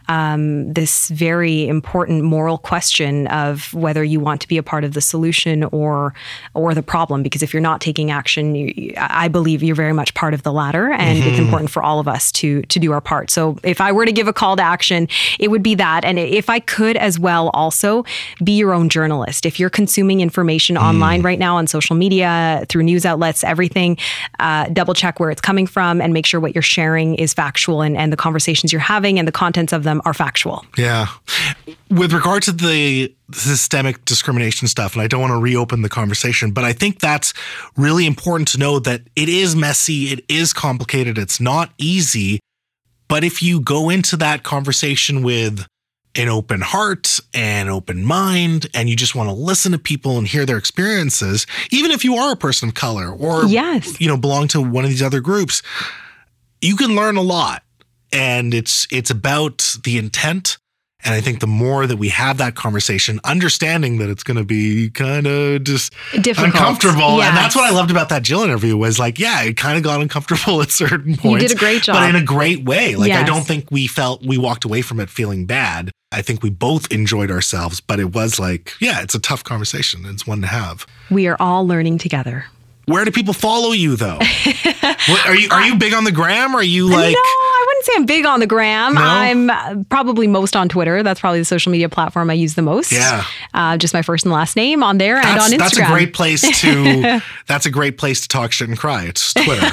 um, this very important moral question of whether you want to be a part of the solution or or the problem. Because if you're not taking action, you, I believe you're very much part of the latter, and it's important for all of us to to do our part. So if I were to give a call to action, it would be that, and if I could as well, also be your own journalist. If you're consuming information online right now on social media through news outlets, everything, uh, double check where it's coming from and make sure what you're sharing is factual and, and the conversations you're having and the contents of them are factual. Yeah. With regard to the systemic discrimination stuff, and I don't want to reopen the conversation, but I think that's really important to know that it is messy, it is complicated, it's not easy. But if you go into that conversation with an open heart and open mind, and you just want to listen to people and hear their experiences, even if you are a person of color or Yes. you know belong to one of these other groups, you can learn a lot and it's it's about the intent and i think the more that we have that conversation understanding that it's going to be kind of just Difficult. uncomfortable. And that's what i loved about that jill interview was like yeah it kind of got uncomfortable at certain points You did a great job. but in a great way. Like i don't think we felt we walked away from it feeling bad. I think we both enjoyed ourselves but it was like yeah it's a tough conversation. It's one to have. We are all learning together. Where do people follow you though what, are you are you big on the gram are you like no, I wouldn't say I'm big on the gram. No? I'm uh, probably most on Twitter. That's probably the social media platform I use the most. Yeah. Uh, just my first and last name on there that's, and on Instagram. that's a great place to that's a great place to talk shit and cry. It's Twitter.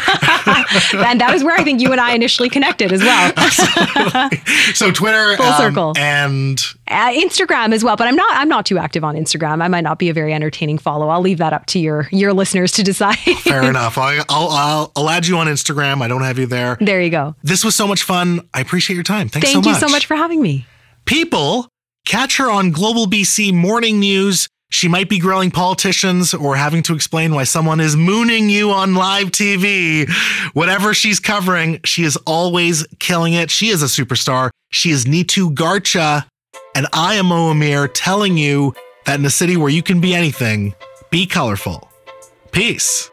and that is where I think you and I initially connected as well. so Twitter Full um, circle. and uh, Instagram as well, but I'm not. I'm not too active on Instagram. I might not be a very entertaining follow. I'll leave that up to your your listeners to decide. fair enough. I, I'll, I'll I'll add you on Instagram. I don't have you there. there you go. This was so much fun. I appreciate your time. Thanks Thank so you so much for having me. People, catch her on Global BC Morning News She might be grilling politicians or having to explain why someone is mooning you on live TV. Whatever she's covering, she is always killing it. She is a superstar. She is Neetu Garcha. And I am Mo Amir telling you that in a city where you can be anything, be colorful. Peace.